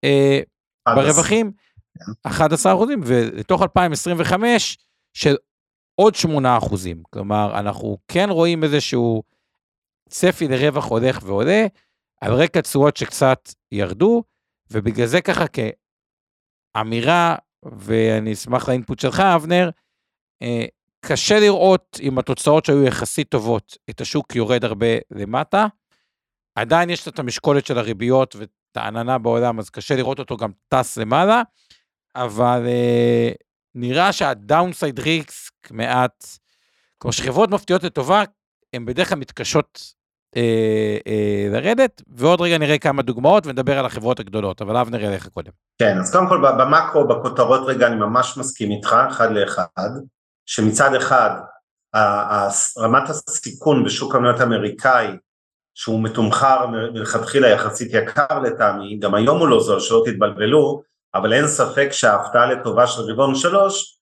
אה, ברווחים. 11 אחוזים, ולתוך 2025 של עוד 8 אחוזים. כלומר, אנחנו כן רואים איזשהו צפי לרווח הולך ועולה, על רקע תשואות שקצת ירדו, ובגלל זה ככה כאמירה, ואני אשמח לאינפוט שלך, אבנר, אה, קשה לראות עם התוצאות שהיו יחסית טובות, את השוק יורד הרבה למטה. עדיין יש את המשקולת של הריביות ואת העננה בעולם, אז קשה לראות אותו גם טס למעלה. אבל uh, נראה שהדאונסייד ריסק מעט, כמו שחברות מפתיעות לטובה, הן בדרך כלל מתקשות uh, uh, לרדת, ועוד רגע נראה כמה דוגמאות ונדבר על החברות הגדולות, אבל אבנר לך קודם. כן, אז קודם כל במקרו, בכותרות רגע, אני ממש מסכים איתך, אחד לאחד, שמצד אחד, רמת הסיכון בשוק המניות האמריקאי, שהוא מתומחר מלכתחילה יחסית יקר לטעמי, גם היום הוא לא זול, שלא תתבלבלו, אבל אין ספק שההפתעה לטובה של רבעון שלוש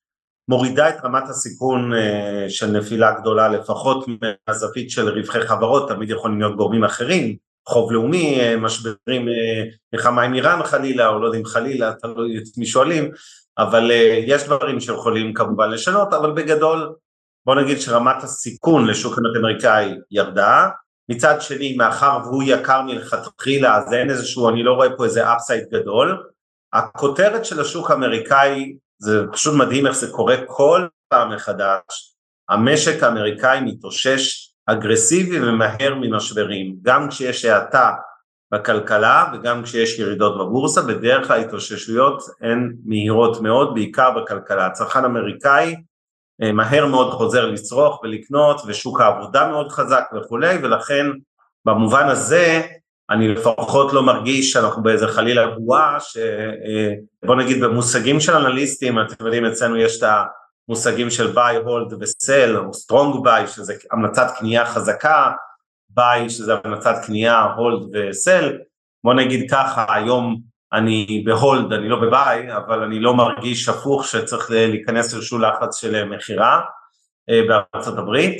מורידה את רמת הסיכון אה, של נפילה גדולה לפחות מהזווית של רווחי חברות, תמיד יכולים להיות גורמים אחרים, חוב לאומי, אה, משברים, אה, מלחמה עם איראן חלילה, או לא יודע אם חלילה, תלוי את מי שואלים, אבל יש דברים שיכולים כמובן לשנות, אבל בגדול בוא נגיד שרמת הסיכון לשוק אמריקאי ירדה, מצד שני מאחר והוא יקר מלכתחילה אז אין איזשהו, אני לא רואה פה איזה אפסייד גדול, הכותרת של השוק האמריקאי, זה פשוט מדהים איך זה קורה כל פעם מחדש, המשק האמריקאי מתאושש אגרסיבי ומהר ממשברים, גם כשיש האטה בכלכלה וגם כשיש ירידות בבורסה, בדרך כלל התאוששויות הן מהירות מאוד, בעיקר בכלכלה. הצרכן האמריקאי אה, מהר מאוד חוזר לצרוך ולקנות ושוק העבודה מאוד חזק וכולי, ולכן במובן הזה אני לפחות לא מרגיש שאנחנו באיזה חלילה בועה, שבוא אה, נגיד במושגים של אנליסטים, אתם יודעים אצלנו יש את המושגים של buy, hold ו- sell, או strong buy, שזה המלצת קנייה חזקה, buy, שזה המלצת קנייה, hold ו sell, בוא נגיד ככה, היום אני ב hold, אני לא ב buy, אבל אני לא מרגיש הפוך שצריך להיכנס לאיזשהו לחץ של מכירה בארצות הברית.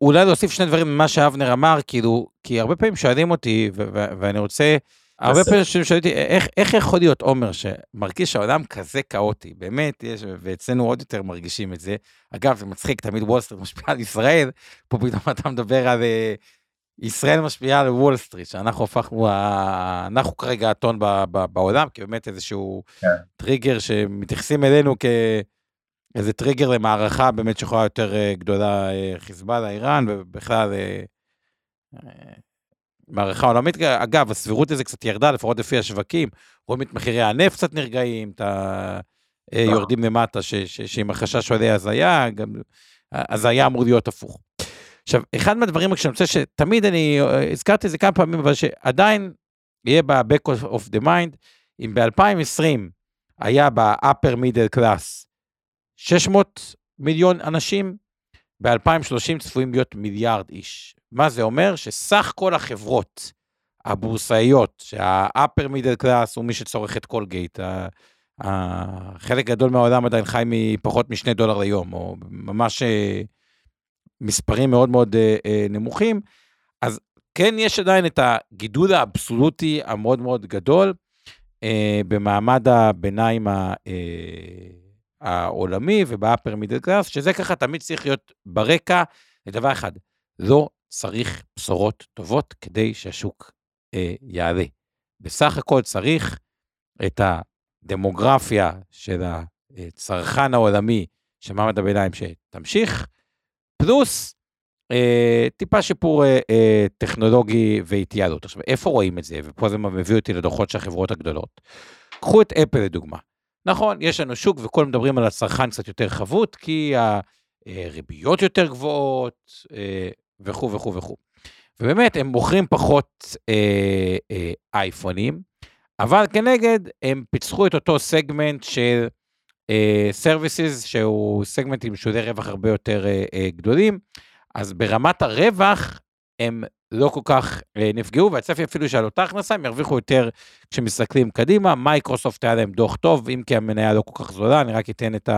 אולי להוסיף שני דברים ממה שאבנר אמר, כאילו, כי הרבה פעמים שואלים אותי, ואני רוצה, הרבה פעמים שואלים אותי, איך, איך יכול להיות עומר שמרגיש שהעולם כזה כאוטי, באמת, יש, ואצלנו עוד יותר מרגישים את זה. אגב, זה מצחיק, תמיד וול סטריט משפיע על ישראל, פה פתאום אתה מדבר על אה, ישראל משפיעה על וול סטריט, שאנחנו הפכנו, אנחנו כרגע הטון בעולם, כי באמת איזשהו כן. טריגר שמתייחסים אלינו כ... איזה טריגר למערכה באמת שיכולה יותר אה, גדולה, אה, חיזבאללה, איראן, ובכלל אה, מערכה עולמית. אגב, הסבירות לזה קצת ירדה, לפחות לפי השווקים. רואים את מחירי הנפט קצת נרגעים, את ה... יורדים למטה, שעם החשש שעולה הזיה, גם... אז היה אמור להיות הפוך. עכשיו, אחד מהדברים שאני רוצה שתמיד אני, הזכרתי את זה כמה פעמים, אבל שעדיין יהיה ב-back of the mind, אם ב-2020 היה ב-upper middle class 600 מיליון אנשים, ב-2030 צפויים להיות מיליארד איש. מה זה אומר? שסך כל החברות הבורסאיות, שה-upper middle class הוא מי שצורך את קולגייט, חלק גדול מהעולם עדיין חי מפחות משני דולר ליום, או ממש אה, מספרים מאוד מאוד אה, אה, נמוכים, אז כן יש עדיין את הגידול האבסולוטי המאוד מאוד גדול במעמד הביניים ה... העולמי וב upper middle class, שזה ככה תמיד צריך להיות ברקע לדבר אחד, לא צריך בשורות טובות כדי שהשוק אה, יעלה. בסך הכל צריך את הדמוגרפיה של הצרכן העולמי של מעמד הביניים שתמשיך, פלוס אה, טיפה שיפור אה, אה, טכנולוגי והתייעלות. עכשיו, איפה רואים את זה? ופה זה מביא אותי לדוחות של החברות הגדולות. קחו את אפל לדוגמה. נכון, יש לנו שוק וכולם מדברים על הצרכן קצת יותר חבוט, כי הריביות יותר גבוהות אה, וכו' וכו' וכו'. ובאמת, הם מוכרים פחות אה, אה, אייפונים, אבל כנגד הם פיצחו את אותו סגמנט של services, אה, שהוא סגמנט עם שולי רווח הרבה יותר גדולים, אז ברמת הרווח הם לא כל כך אה, נפגעו, והצפי אפילו שעל אותה הכנסה הם ירוויחו יותר כשמסתכלים קדימה. מייקרוסופט היה להם דוח טוב, אם כי המניה לא כל כך זולה, אני רק אתן את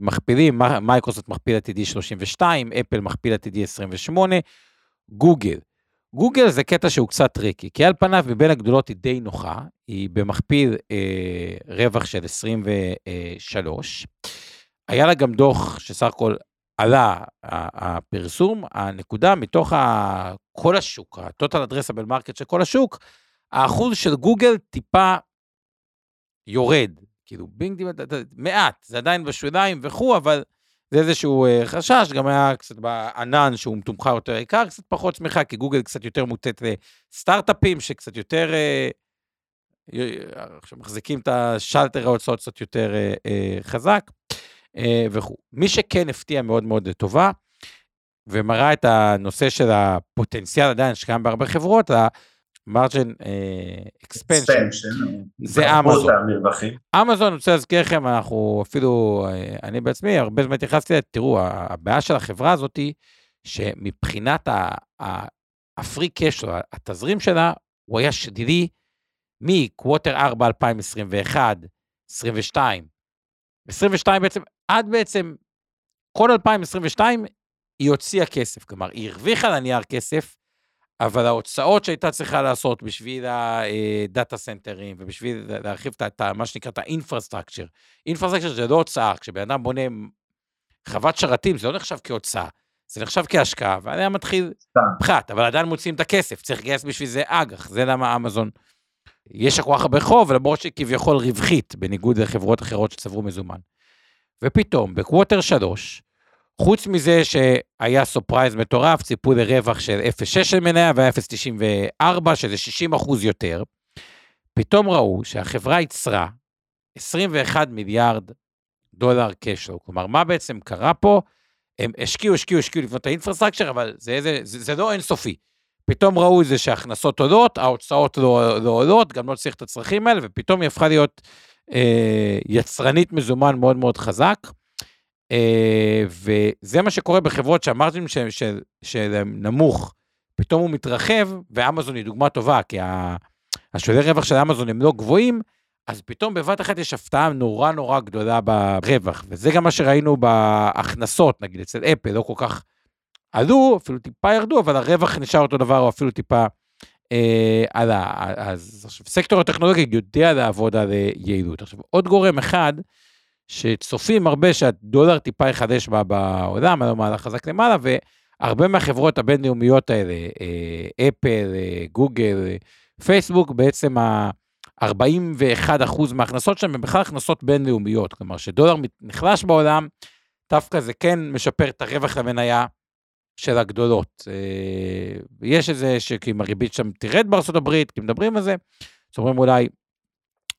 המכפילים, מייקרוסופט מכפיל עתידי 32, אפל מכפיל עתידי 28, גוגל. גוגל זה קטע שהוא קצת tricky, כי על פניו מבין הגדולות היא די נוחה, היא במכפיל אה, רווח של 23. היה לה גם דוח שסך הכל עלה הפרסום, הנקודה מתוך כל השוק, ה-total addressable market של כל השוק, האחוז של גוגל טיפה יורד. כאילו בינג מעט, זה עדיין בשוליים וכו', אבל זה איזשהו אה, חשש, גם היה קצת בענן שהוא מתומחר יותר יקר, קצת פחות צמיחה, כי גוגל קצת יותר מוטט לסטארט-אפים, שקצת יותר, אה, עכשיו מחזיקים את השלטר ההוצאות קצת יותר אה, חזק. אה, וכו'. מי שכן הפתיע מאוד מאוד לטובה, ומראה את הנושא של הפוטנציאל עדיין שקיים בהרבה חברות, ה-margin expansion, זה אמזון. אמזון, אני רוצה להזכיר לכם, אנחנו אפילו, אה, אני בעצמי, הרבה זמן התייחסתי, תראו, הבעיה של החברה הזאת היא שמבחינת ה free cash, התזרים שלה, הוא היה שלילי מ quarter 4 2021, 22, 22 בעצם עד בעצם כל 2022 היא הוציאה כסף, כלומר, היא הרוויחה על הנייר כסף, אבל ההוצאות שהייתה צריכה לעשות בשביל הדאטה סנטרים ובשביל להרחיב את מה שנקרא את ה infrastructure. infrastructure זה לא הוצאה, כשבן אדם בונה חוות שרתים, זה לא נחשב כהוצאה, זה נחשב כהשקעה, ועליה מתחיל פחת, אבל עדיין מוציאים את הכסף, צריך לגייס בשביל זה אג"ח, זה למה אמזון. יש כל כך הרבה חוב, למרות שהיא כביכול רווחית, בניגוד לחברות אחרות שצברו מזומן. ופתאום, ב quarter 3, חוץ מזה שהיה surprise מטורף, ציפו לרווח של 0.6 של מניה והיה 0.94, שזה 60 אחוז יותר, פתאום ראו שהחברה ייצרה 21 מיליארד דולר קשו. כלומר, מה בעצם קרה פה? הם השקיעו, השקיעו, השקיעו לבנות האינפרסטרקצ'ר, אבל זה, זה, זה, זה לא אינסופי. פתאום ראו את זה שההכנסות עולות, ההוצאות לא, לא עולות, גם לא צריך את הצרכים האלה, ופתאום היא הפכה להיות אה, יצרנית מזומן מאוד מאוד חזק. אה, וזה מה שקורה בחברות שאמרתם שזה נמוך, פתאום הוא מתרחב, ואמזון היא דוגמה טובה, כי השולי רווח של אמזון הם לא גבוהים, אז פתאום בבת אחת יש הפתעה נורא נורא גדולה ברווח, וזה גם מה שראינו בהכנסות, נגיד אצל אפל, לא כל כך עלו, אפילו טיפה ירדו, אבל הרווח נשאר אותו דבר, או אפילו טיפה אה, עלה. אז עכשיו, סקטור הטכנולוגיה יודע לעבוד על אה, יעילות. עכשיו, עוד גורם אחד, שצופים הרבה שהדולר טיפה יחדש בעולם, היה לו מהלך חזק למעלה, והרבה מהחברות הבינלאומיות האלה, אה, אפל, אה, גוגל, אה, פייסבוק, בעצם ה... 41% מההכנסות שלהם הם בכלל הכנסות בינלאומיות, כלומר שדולר נחלש בעולם, דווקא זה כן משפר את הרווח למניה של הגדולות. אה, יש איזה שאם הריבית שם תרד בארצות הברית, כי מדברים על זה, אז אומרים אולי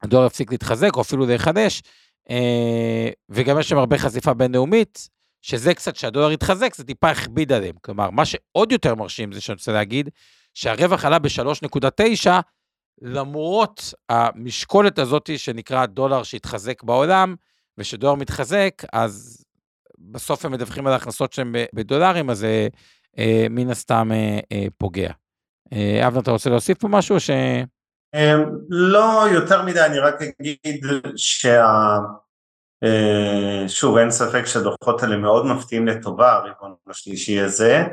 הדולר יפסיק להתחזק או אפילו להיחדש, אה, וגם יש שם הרבה חשיפה בינלאומית, שזה קצת, שהדולר יתחזק, זה טיפה הכביד עליהם. כלומר, מה שעוד יותר מרשים זה שאני רוצה להגיד, שהרווח עלה ב-3.9, למרות המשקולת הזאת שנקרא דולר שהתחזק בעולם, ושדולר מתחזק, אז בסוף הם מדווחים על ההכנסות שהם בדולרים, אז זה אה, מן הסתם אה, אה, פוגע. אה, אבנר, אתה רוצה להוסיף פה משהו, ש... אמ, לא יותר מדי, אני רק אגיד שה... אה, שוב, אין ספק שהדוחות האלה מאוד מפתיעים לטובה, הרבעון השלישי הזה,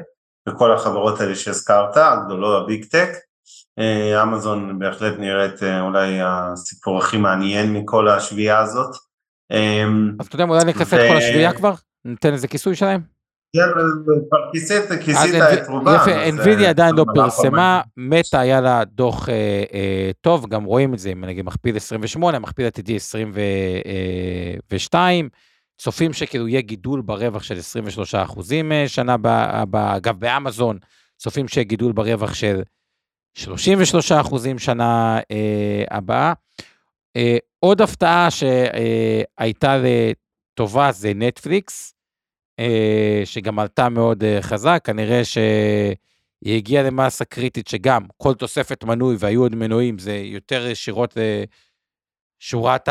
וכל החברות האלה שהזכרת, הגדולות, הביג טק. אה, אמזון בהחלט נראית אה, אולי הסיפור הכי מעניין מכל השביעייה הזאת. אמ, אז אתה יודע, אולי נכנס את כל השביעייה כבר? ניתן איזה כיסוי שלהם? כן, כיסית את רובם. יפה, NVIDIA עדיין לא פרסמה, מטא היה לה דוח אה, אה, טוב, גם רואים את זה, נגיד מכפיל 28, מכפיל עתידי 22, צופים שכאילו יהיה גידול ברווח של 23 אחוזים אה, שנה, אגב באמזון, צופים שיהיה גידול ברווח של 33 אחוזים שנה אה, הבאה. אה, עוד הפתעה שהייתה לטובה זה נטפליקס, אה, שגם עלתה מאוד אה, חזק, כנראה שהיא הגיעה למאסה קריטית שגם כל תוספת מנוי והיו עוד מנויים זה יותר ישירות לשורת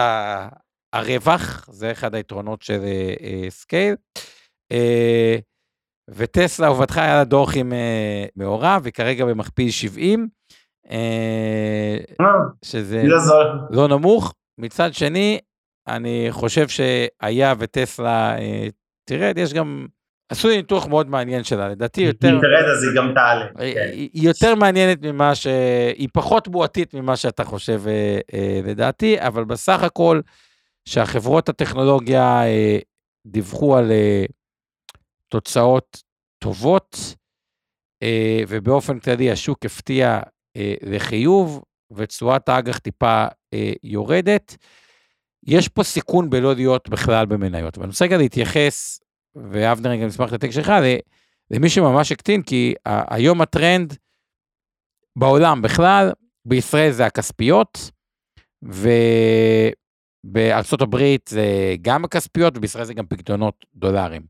הרווח, זה אחד היתרונות של scale. וטסלה, עובדך היה לה דוח עם מעורב, וכרגע במכפיל 70, שזה לא נמוך. מצד שני, אני חושב שהיה וטסלה תרד, יש גם, עשו לי ניתוח מאוד מעניין שלה, לדעתי יותר... היא תרד אז היא גם תעלה. היא, כן. היא יותר מעניינת ממה ש... היא פחות בועתית ממה שאתה חושב אה, אה, לדעתי, אבל בסך הכל, שהחברות הטכנולוגיה אה, דיווחו על תוצאות טובות, ובאופן כללי השוק הפתיע לחיוב, ותשואת האג"ח טיפה יורדת. יש פה סיכון בלא להיות בכלל במניות. ואני רוצה רגע להתייחס, ואבנר גם נשמח לתק שלך, למי שממש הקטין, כי היום הטרנד בעולם בכלל, בישראל זה הכספיות, ובארצות הברית זה גם הכספיות, ובישראל זה גם פקדונות דולרים.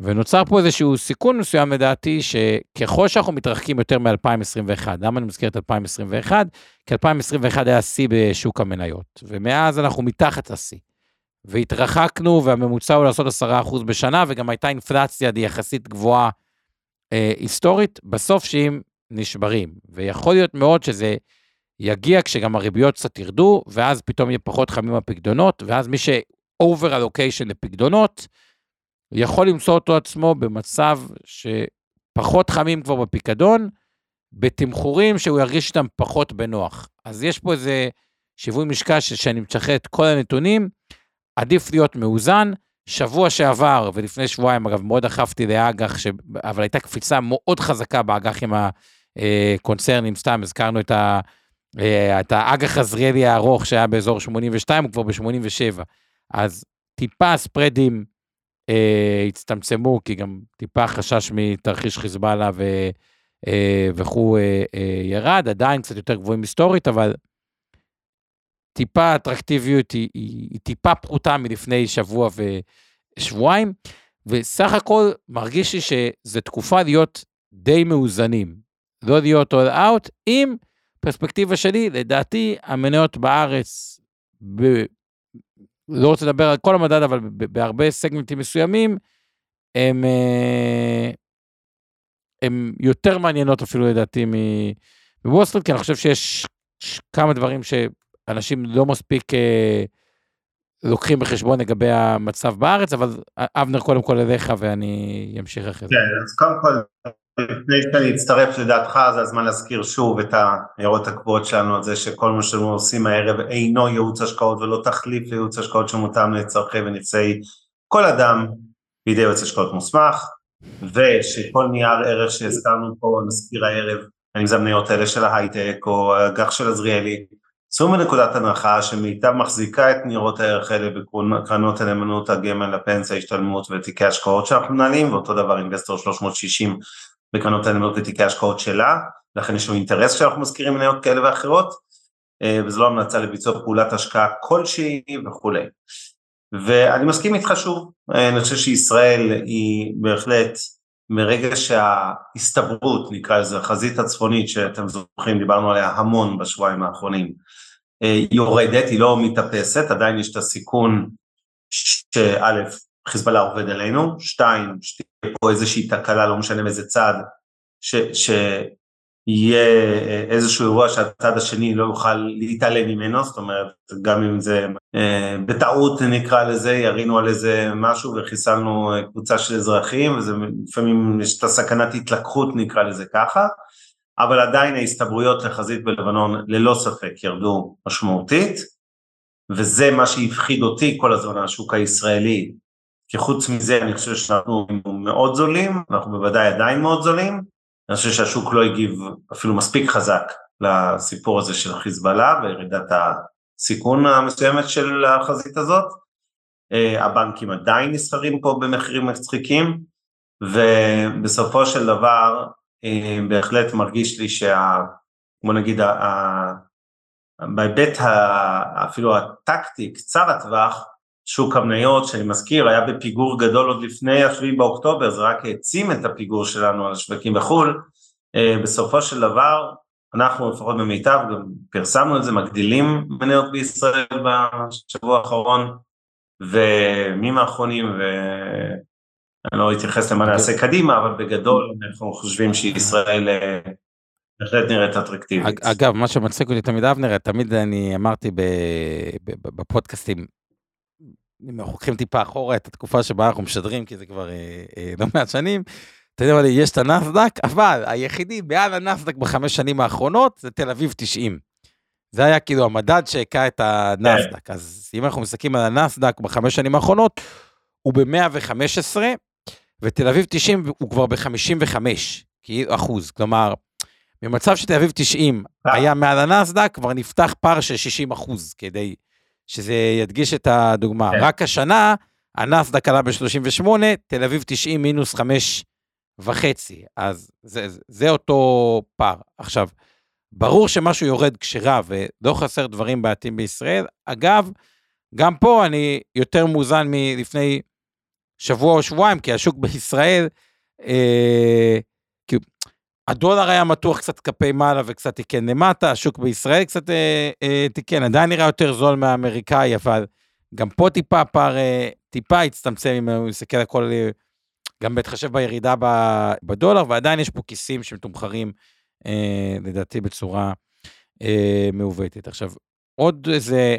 ונוצר פה איזשהו סיכון מסוים לדעתי, שככל שאנחנו מתרחקים יותר מ-2021, למה אני מזכיר את 2021? כי 2021 היה שיא בשוק המניות, ומאז אנחנו מתחת לשיא. והתרחקנו, והממוצע הוא לעשות 10% בשנה, וגם הייתה אינפלציה יחסית גבוהה אה, היסטורית, בסוף שאם נשברים. ויכול להיות מאוד שזה יגיע כשגם הריביות קצת ירדו, ואז פתאום יהיה פחות חמים הפקדונות, ואז מי ש-over allocation לפקדונות, יכול למצוא אותו עצמו במצב שפחות חמים כבר בפיקדון, בתמחורים שהוא ירגיש איתם פחות בנוח. אז יש פה איזה שיווי משקל שאני משחרר את כל הנתונים, עדיף להיות מאוזן. שבוע שעבר, ולפני שבועיים, אגב, מאוד דחפתי לאג"ח, ש... אבל הייתה קפיצה מאוד חזקה באג"חים הקונצרנים, סתם הזכרנו את, ה... את האג"ח עזריאלי הארוך שהיה באזור 82, הוא כבר ב-87. אז טיפה ספרדים אה, הצטמצמו, כי גם טיפה חשש מתרחיש חיזבאללה ו, אה, וכו' אה, אה, ירד, עדיין קצת יותר גבוהים היסטורית, אבל טיפה אטרקטיביות היא, היא, היא טיפה פחותה מלפני שבוע ושבועיים, וסך הכל מרגיש לי שזו תקופה להיות די מאוזנים, לא להיות all out, עם פרספקטיבה שלי, לדעתי המניות בארץ לא רוצה לדבר על כל המדד, אבל בהרבה סגמנטים מסוימים, הם, אה, הם יותר מעניינות אפילו לדעתי מוול כי אני חושב שיש כמה דברים שאנשים לא מספיק אה, לוקחים בחשבון לגבי המצב בארץ, אבל אבנר קודם כל אליך ואני אמשיך אחרי זה. כן, אז קודם כל, לפני שאני אצטרף לדעתך, זה הזמן להזכיר שוב את ההערות הקבועות שלנו על זה שכל מה שאנחנו עושים הערב אינו ייעוץ השקעות ולא תחליף לייעוץ השקעות שמותאם לצורכי ונכסי כל אדם בידי יועץ השקעות מוסמך, ושכל נייר ערך שהזכרנו פה נזכיר הערב, אם זה המניות האלה של ההייטק או הגח של עזריאלי, צאו מנקודת הנחה שמיטב מחזיקה את ניירות הערך האלה בקרנות הנאמנות הגמל, הפנסיה, השתלמות ותיקי השקעות שאנחנו מנהלים, ואותו דבר אינבסטור 360 בקרנות הנאמנות ותיקי השקעות שלה, לכן יש לנו אינטרס שאנחנו מזכירים מניות כאלה ואחרות, אה, וזו לא המלצה לביצוע פעולת השקעה כלשהי וכולי. ואני מסכים איתך שוב, אה, אני חושב שישראל היא בהחלט, מרגע שההסתברות, נקרא לזה, החזית הצפונית, שאתם זוכרים, דיברנו עליה המון בשבועיים האחרונים, אה, יורדת, היא לא מתאפסת, עדיין יש את הסיכון שא', חיזבאללה עובד עלינו, שתיים, שתהיה פה איזושהי תקלה, לא משנה מאיזה צד, ש, שיהיה איזשהו אירוע שהצד השני לא יוכל להתעלם ממנו, זאת אומרת, גם אם זה אה, בטעות נקרא לזה, ירינו על איזה משהו וחיסלנו קבוצה של אזרחים, וזה לפעמים יש את הסכנת התלקחות נקרא לזה ככה, אבל עדיין ההסתברויות לחזית בלבנון ללא ספק ירדו משמעותית, וזה מה שהפחיד אותי כל הזמן השוק הישראלי, כי חוץ מזה אני חושב שאנחנו מאוד זולים, אנחנו בוודאי עדיין מאוד זולים, אני חושב שהשוק לא הגיב אפילו מספיק חזק לסיפור הזה של חיזבאללה וירידת הסיכון המסוימת של החזית הזאת. אה, הבנקים עדיין נסחרים פה במחירים מצחיקים, ובסופו של דבר אה, בהחלט מרגיש לי שה... בוא נגיד, בהיבט אפילו הטקטי, קצר הטווח, שוק המניות, שאני מזכיר, היה בפיגור גדול עוד לפני השביעי באוקטובר, זה רק העצים את הפיגור שלנו על השווקים בחו"ל. אה, בסופו של דבר, אנחנו לפחות במיטב, גם פרסמנו את זה, מגדילים מניות בישראל בשבוע האחרון, ומימים האחרונים, ואני לא אתייחס למה נעשה קדימה, אבל בגדול אנחנו חושבים שישראל אה, בהחלט נראית אטרקטיבית. אגב, מה שמצחיק אותי תמיד אבנר, תמיד אני אמרתי בפודקאסטים, אם אנחנו לוקחים טיפה אחורה את התקופה שבה אנחנו משדרים, כי זה כבר אה, אה, לא מעט שנים, אתה יודע מה, יש את הנסדק, אבל היחידי מעל הנסדק בחמש שנים האחרונות זה תל אביב 90. זה היה כאילו המדד שהכה את הנסדק. אז אם אנחנו מסתכלים על הנסדק בחמש שנים האחרונות, הוא ב-115, ותל אביב 90 הוא כבר ב-55 אחוז. כלומר, במצב שתל אביב 90 אה. היה מעל הנסדק, כבר נפתח פער של 60 אחוז כדי שזה ידגיש את הדוגמה. כן. רק השנה, הנסדק עלה ב-38, תל אביב 90 מינוס 5 וחצי, אז זה, זה אותו פער. עכשיו, ברור שמשהו יורד כשרע ולא חסר דברים בעייתיים בישראל. אגב, גם פה אני יותר מאוזן מלפני שבוע או שבועיים, כי השוק בישראל, אה, הדולר היה מתוח קצת כלפי מעלה וקצת תיקן למטה, השוק בישראל קצת אה, אה, תיקן, עדיין נראה יותר זול מהאמריקאי, אבל גם פה טיפה פער, אה, טיפה הצטמצם אם הוא מסתכל על כל, אה, גם בהתחשב בירידה בדולר, ועדיין יש פה כיסים שמתומחרים, אה, לדעתי, בצורה אה, מעוותת. עכשיו, עוד איזה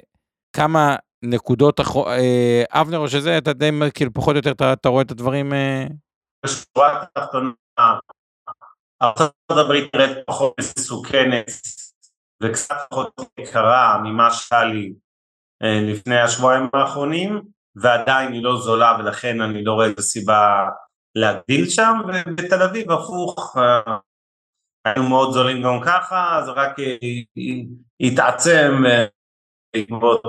כמה נקודות, אה, אבנר, או שזה, אתה די, כאילו, פחות או יותר, אתה, אתה רואה את הדברים... אה... בשורה התחתונה, ארצות הברית נראית פחות מסוכנת וקצת פחות יקרה ממה שהיה לי אה, לפני השבועיים האחרונים ועדיין היא לא זולה ולכן אני לא רואה את הסיבה להגדיל שם ובתל אביב הפוך אה, היינו מאוד זולים גם ככה זה רק התעצם אה, בעקבות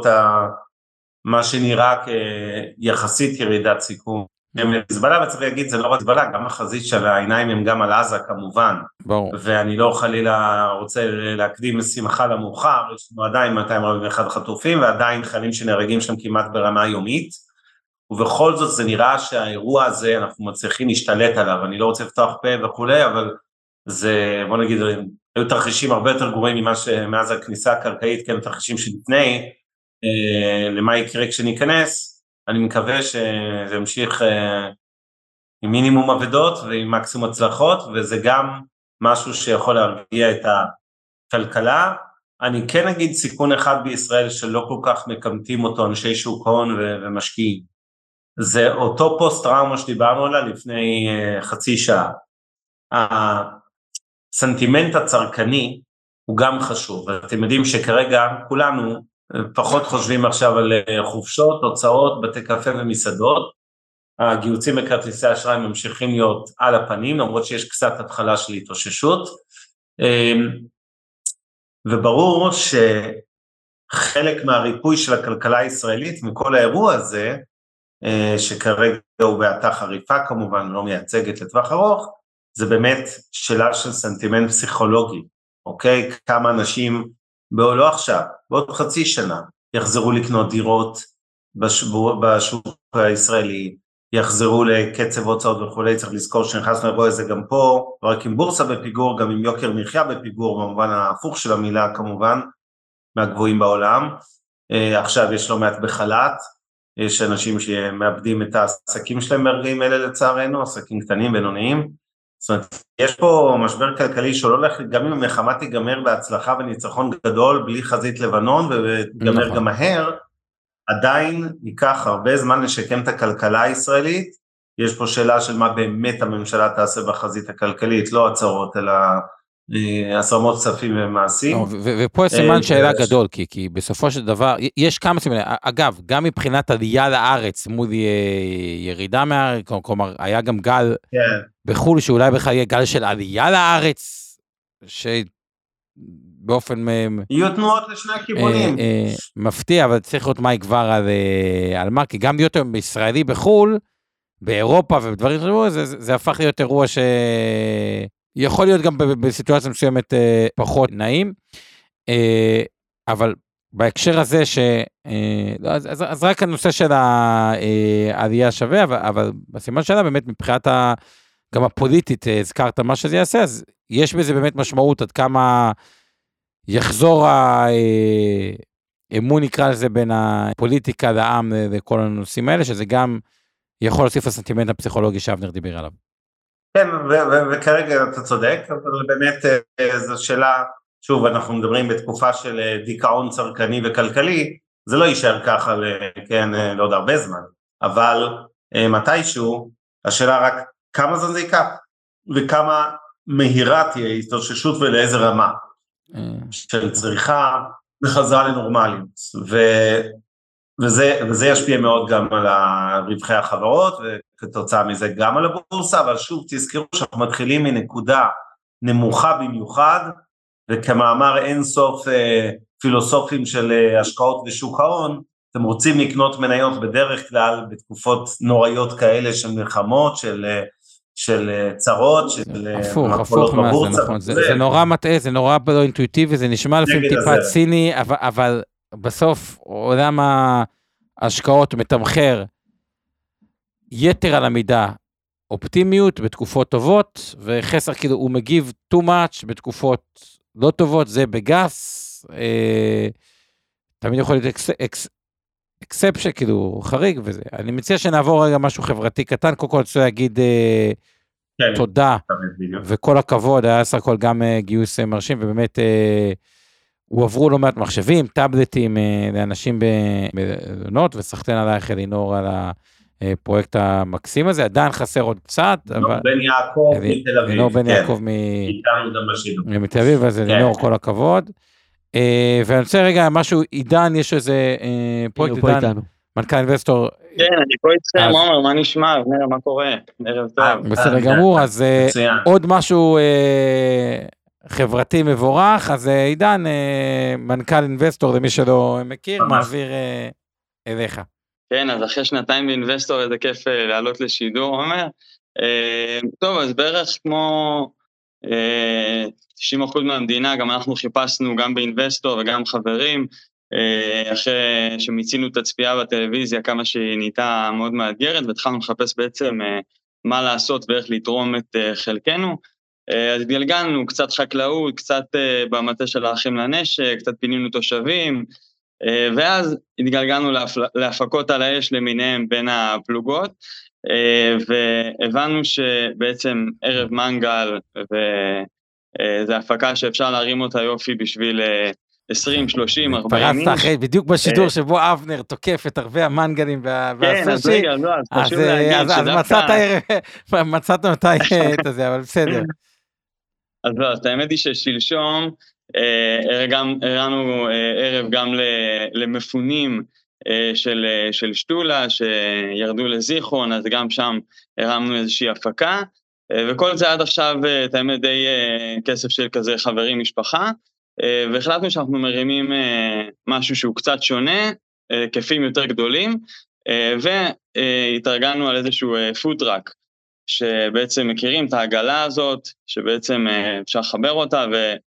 מה שנראה כיחסית ירידת סיכום חיזבאללה, וצריך להגיד, זה לא רק חיזבאללה, גם החזית של העיניים הם גם על עזה כמובן. ברור. ואני לא חלילה רוצה להקדים שמחה למאוחר, יש לנו עדיין 241 חטופים ועדיין חיילים שנהרגים שם כמעט ברמה יומית, ובכל זאת זה נראה שהאירוע הזה, אנחנו מצליחים להשתלט עליו, אני לא רוצה לפתוח פה וכולי, אבל זה, בוא נגיד, היו תרחישים הרבה יותר גרועים ממה שמאז הכניסה הקרקעית, כן, תרחישים שלפני, למה יקרה כשניכנס, אני מקווה שזה ימשיך עם מינימום אבדות ועם מקסימום הצלחות, וזה גם משהו שיכול להרגיע את הכלכלה. אני כן אגיד סיכון אחד בישראל שלא כל כך מקמטים אותו אנשי שוק הון ומשקיעים. זה אותו פוסט טראומה שדיברנו עליה לפני uh, חצי שעה. הסנטימנט הצרכני הוא גם חשוב, אתם יודעים שכרגע כולנו אה, פחות חושבים עכשיו על אה, חופשות, הוצאות, בתי קפה ומסעדות, הגיוצים בכרטיסי אשראי ממשיכים להיות על הפנים, למרות שיש קצת התחלה של התאוששות, אמ, וברור שחלק מהריפוי של הכלכלה הישראלית מכל האירוע הזה, אה, שכרגע הוא בהאטה חריפה כמובן, לא מייצגת לטווח ארוך, זה באמת שאלה של סנטימנט פסיכולוגי, אוקיי? כמה אנשים, לא עכשיו, בעוד חצי שנה, יחזרו לקנות דירות בשוק הישראלי, יחזרו לקצב הוצאות וכולי, צריך לזכור שנכנסנו לאירוע הזה גם פה, לא רק עם בורסה בפיגור, גם עם יוקר מחיה בפיגור, במובן ההפוך של המילה כמובן, מהגבוהים בעולם. אה, עכשיו יש לא מעט בחל"ת, יש אנשים שמאבדים את העסקים שלהם ברגעים אלה לצערנו, עסקים קטנים, בינוניים. זאת אומרת, יש פה משבר כלכלי שלא הולך, גם אם המלחמה תיגמר בהצלחה וניצחון גדול, בלי חזית לבנון, ותיגמר נכון. גם מהר, עדיין ייקח הרבה זמן לשקם את הכלכלה הישראלית, יש פה שאלה של מה באמת הממשלה תעשה בחזית הכלכלית, לא הצהרות אלא אה, הסרמות כספים ומעשים. לא, ופה יש סימן אה, שאלה גדול, כי, כי בסופו של דבר, יש כמה סימנים, אגב, גם מבחינת עלייה לארץ מול ירידה מהארץ, כלומר, היה גם גל כן. בחו"ל, שאולי בכלל יהיה גל של עלייה לארץ, ש... באופן... אה, יהיו תנועות לשני הכיוונים. אה, אה, מפתיע, אבל צריך לראות מה יגבר על, על מה, כי גם להיות היום ישראלי בחו"ל, באירופה ובדברים אחרים, זה, זה, הפך להיות אירוע שיכול להיות גם בסיטואציה מסוימת פחות נעים. אבל בהקשר הזה, ש... לא, אז, אז, אז רק הנושא של העלייה שווה, אבל, אבל בסימן שלה באמת מבחינת ה... גם הפוליטית, הזכרת מה שזה יעשה, אז יש בזה באמת משמעות עד כמה יחזור האמון, נקרא לזה, בין הפוליטיקה לעם וכל הנושאים האלה, שזה גם יכול להוסיף לסנטימנט הפסיכולוגי שאבנר דיבר עליו. כן, וכרגע אתה צודק, אבל באמת אה, זו שאלה, שוב, אנחנו מדברים בתקופה של אה, דיכאון צרכני וכלכלי, זה לא יישאר ככה, כן, לעוד הרבה זמן, אבל מתישהו, השאלה רק כמה זמן זה ייקח, וכמה מהירה תהיה התאוששות ולאיזה רמה. של צריכה וחזרה לנורמליות, ו, וזה, וזה ישפיע מאוד גם על רווחי החברות וכתוצאה מזה גם על הבורסה, אבל שוב תזכרו שאנחנו מתחילים מנקודה נמוכה במיוחד, וכמאמר אין סוף אה, פילוסופים של אה, השקעות בשוק ההון, אתם רוצים לקנות מניות בדרך כלל בתקופות נוראיות כאלה של מלחמות, של אה, של אה, צרות, של אה, הפוך, הפוך מה זה נכון, זה, זה נורא מטעה, זה נורא לא אינטואיטיבי, זה נשמע לפעמים טיפה הזה. ציני, אבל, אבל בסוף עולם ההשקעות מתמחר יתר על המידה אופטימיות בתקופות טובות, וחסר כאילו הוא מגיב too much בתקופות לא טובות, זה בגס, אה, תמיד יכול להיות אקס, אקס, אקספשן, כאילו, חריג וזה. אני מציע שנעבור רגע משהו חברתי קטן, קודם כל אני רוצה להגיד אה, כן, תודה, וכל הכבוד, היה סך הכל גם אה, גיוס אה, מרשים, ובאמת אה, הועברו לא מעט מחשבים, טאבלטים אה, לאנשים במלונות, וסחטיין עלייך אלינור על הפרויקט המקסים הזה, עדיין חסר עוד קצת, אבל... בן יעקב מתל אביב, אלינור בן כן. יעקב מתל אביב, אז אלינור, כן. כל הכבוד. אה, ואני רוצה רגע משהו, עידן, יש איזה אה, פרויקט, עידן, מנכ"ל אינבסטור. כן, אני פה איתכם, עומר, מה נשמע? אבנר, מה קורה? ערב טוב. אה, בסדר גמור, אז עוד משהו חברתי מבורך, אז עידן, מנכ"ל אינבסטור, למי שלא מכיר, מעביר אליך. כן, אז אחרי שנתיים באינבסטור, איזה כיף לעלות לשידור, עומר. טוב, אז בערך כמו 90% מהמדינה, גם אנחנו חיפשנו גם באינבסטור וגם חברים, אה, אחרי שמיצינו את הצפייה בטלוויזיה כמה שהיא נהייתה מאוד מאתגרת, והתחלנו לחפש בעצם אה, מה לעשות ואיך לתרום את אה, חלקנו. אז התגלגלנו, קצת חקלאות, קצת במטה של האחים לנשק, קצת פינינו תושבים, אה, ואז התגלגלנו להפקות על האש למיניהם בין הפלוגות, אה, והבנו שבעצם ערב מנגל, וזו הפקה שאפשר להרים אותה יופי בשביל 20, 30, 40 איש. פרצת אחרי, בדיוק בשידור שבו אבנר תוקף את ערבי המנגלים והסושי. כן, אז רגע, לא, אז חשוב להגיד שדווקא... אז מצאת מתי את זה, אבל בסדר. אז לא, אז האמת היא ששלשום הראינו ערב גם למפונים של, של שתולה שירדו לזיכרון, אז גם שם הרמנו איזושהי הפקה, וכל זה עד עכשיו, את האמת, די כסף של כזה חברים, משפחה, והחלטנו שאנחנו מרימים משהו שהוא קצת שונה, היקפים יותר גדולים, והתארגנו על איזשהו food truck, שבעצם מכירים את העגלה הזאת, שבעצם אפשר לחבר אותה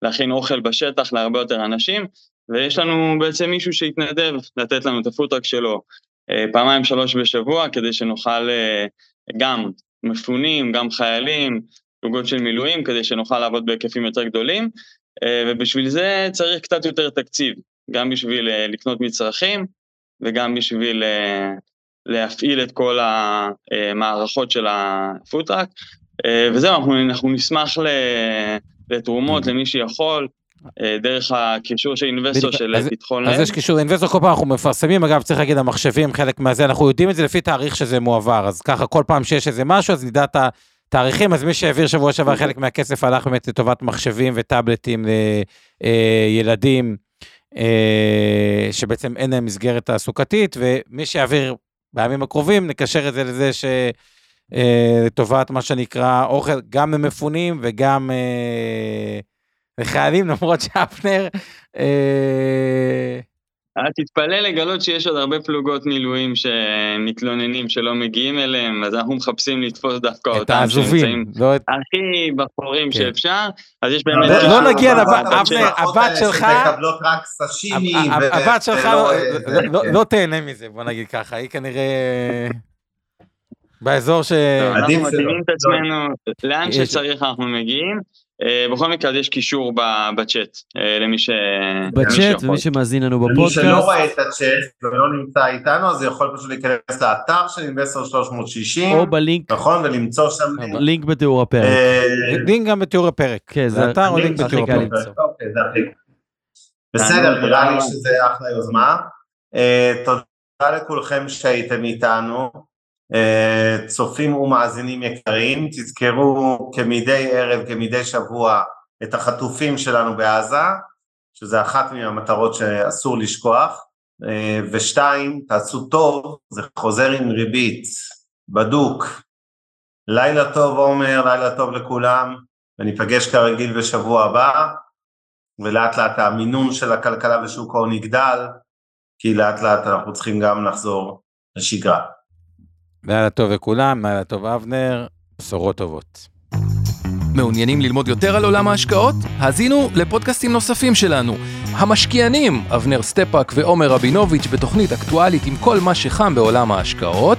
ולהכין אוכל בשטח להרבה יותר אנשים, ויש לנו בעצם מישהו שהתנדב לתת לנו את ה food truck שלו פעמיים שלוש בשבוע, כדי שנוכל גם מפונים, גם חיילים, פלוגות של מילואים, כדי שנוכל לעבוד בהיקפים יותר גדולים, ובשביל זה צריך קצת יותר תקציב, גם בשביל לקנות מצרכים וגם בשביל להפעיל את כל המערכות של ה food truck, וזהו, אנחנו, אנחנו נשמח לתרומות למי שיכול. דרך הקישור של אינבסטור של פתחון לב. אז יש קישור אינבסטור, כל פעם אנחנו מפרסמים, אגב צריך להגיד המחשבים חלק מהזה, אנחנו יודעים את זה לפי תאריך שזה מועבר, אז ככה כל פעם שיש איזה משהו אז נדע את התאריכים, אז מי שהעביר שבוע שעבר חלק מהכסף הלך באמת לטובת מחשבים וטאבלטים לילדים, שבעצם אין להם מסגרת תעסוקתית, ומי שיעביר בימים הקרובים נקשר את זה לזה ש... לטובת מה שנקרא אוכל גם למפונים וגם לחיילים, למרות שאפנר... תתפלא לגלות שיש עוד הרבה פלוגות מילואים שמתלוננים שלא מגיעים אליהם, אז אנחנו מחפשים לתפוס דווקא אותם. את העזובים. לא את... הכי בחורים שאפשר, אז יש באמת... לא נגיע לבת, אבנר, הבת שלך... מקבלות רק סשימי. הבת שלך לא תהנה מזה, בוא נגיד ככה, היא כנראה... באזור ש... אנחנו מתאימים את עצמנו, לאן שצריך אנחנו מגיעים. בכל מקרה יש קישור בצ'אט למי ש... בצ'אט ומי שמאזין לנו בפודקאסט. ומי שלא רואה את הצ'אט ולא נמצא איתנו אז יכול פשוט להיכנס לאתר של אינבסטור 360. או בלינק. נכון ולמצוא שם לינק בתיאור הפרק. לינק גם בתיאור הפרק. כן זה אתר או לינק בתיאור הפרק. בסדר נראה לי שזה אחלה יוזמה. תודה לכולכם שהייתם איתנו. צופים ומאזינים יקרים, תזכרו כמדי ערב, כמדי שבוע, את החטופים שלנו בעזה, שזה אחת מהמטרות שאסור לשכוח, ושתיים, תעשו טוב, זה חוזר עם ריבית, בדוק. לילה טוב עומר, לילה טוב לכולם, וניפגש כרגיל בשבוע הבא, ולאט לאט המינון של הכלכלה ושוק ההון יגדל, כי לאט לאט אנחנו צריכים גם לחזור לשגרה. לילה טוב לכולם, לילה טוב אבנר, בשורות טובות. מעוניינים ללמוד יותר על עולם ההשקעות? האזינו לפודקאסטים נוספים שלנו. המשקיענים, אבנר סטפאק ועומר רבינוביץ' בתוכנית אקטואלית עם כל מה שחם בעולם ההשקעות.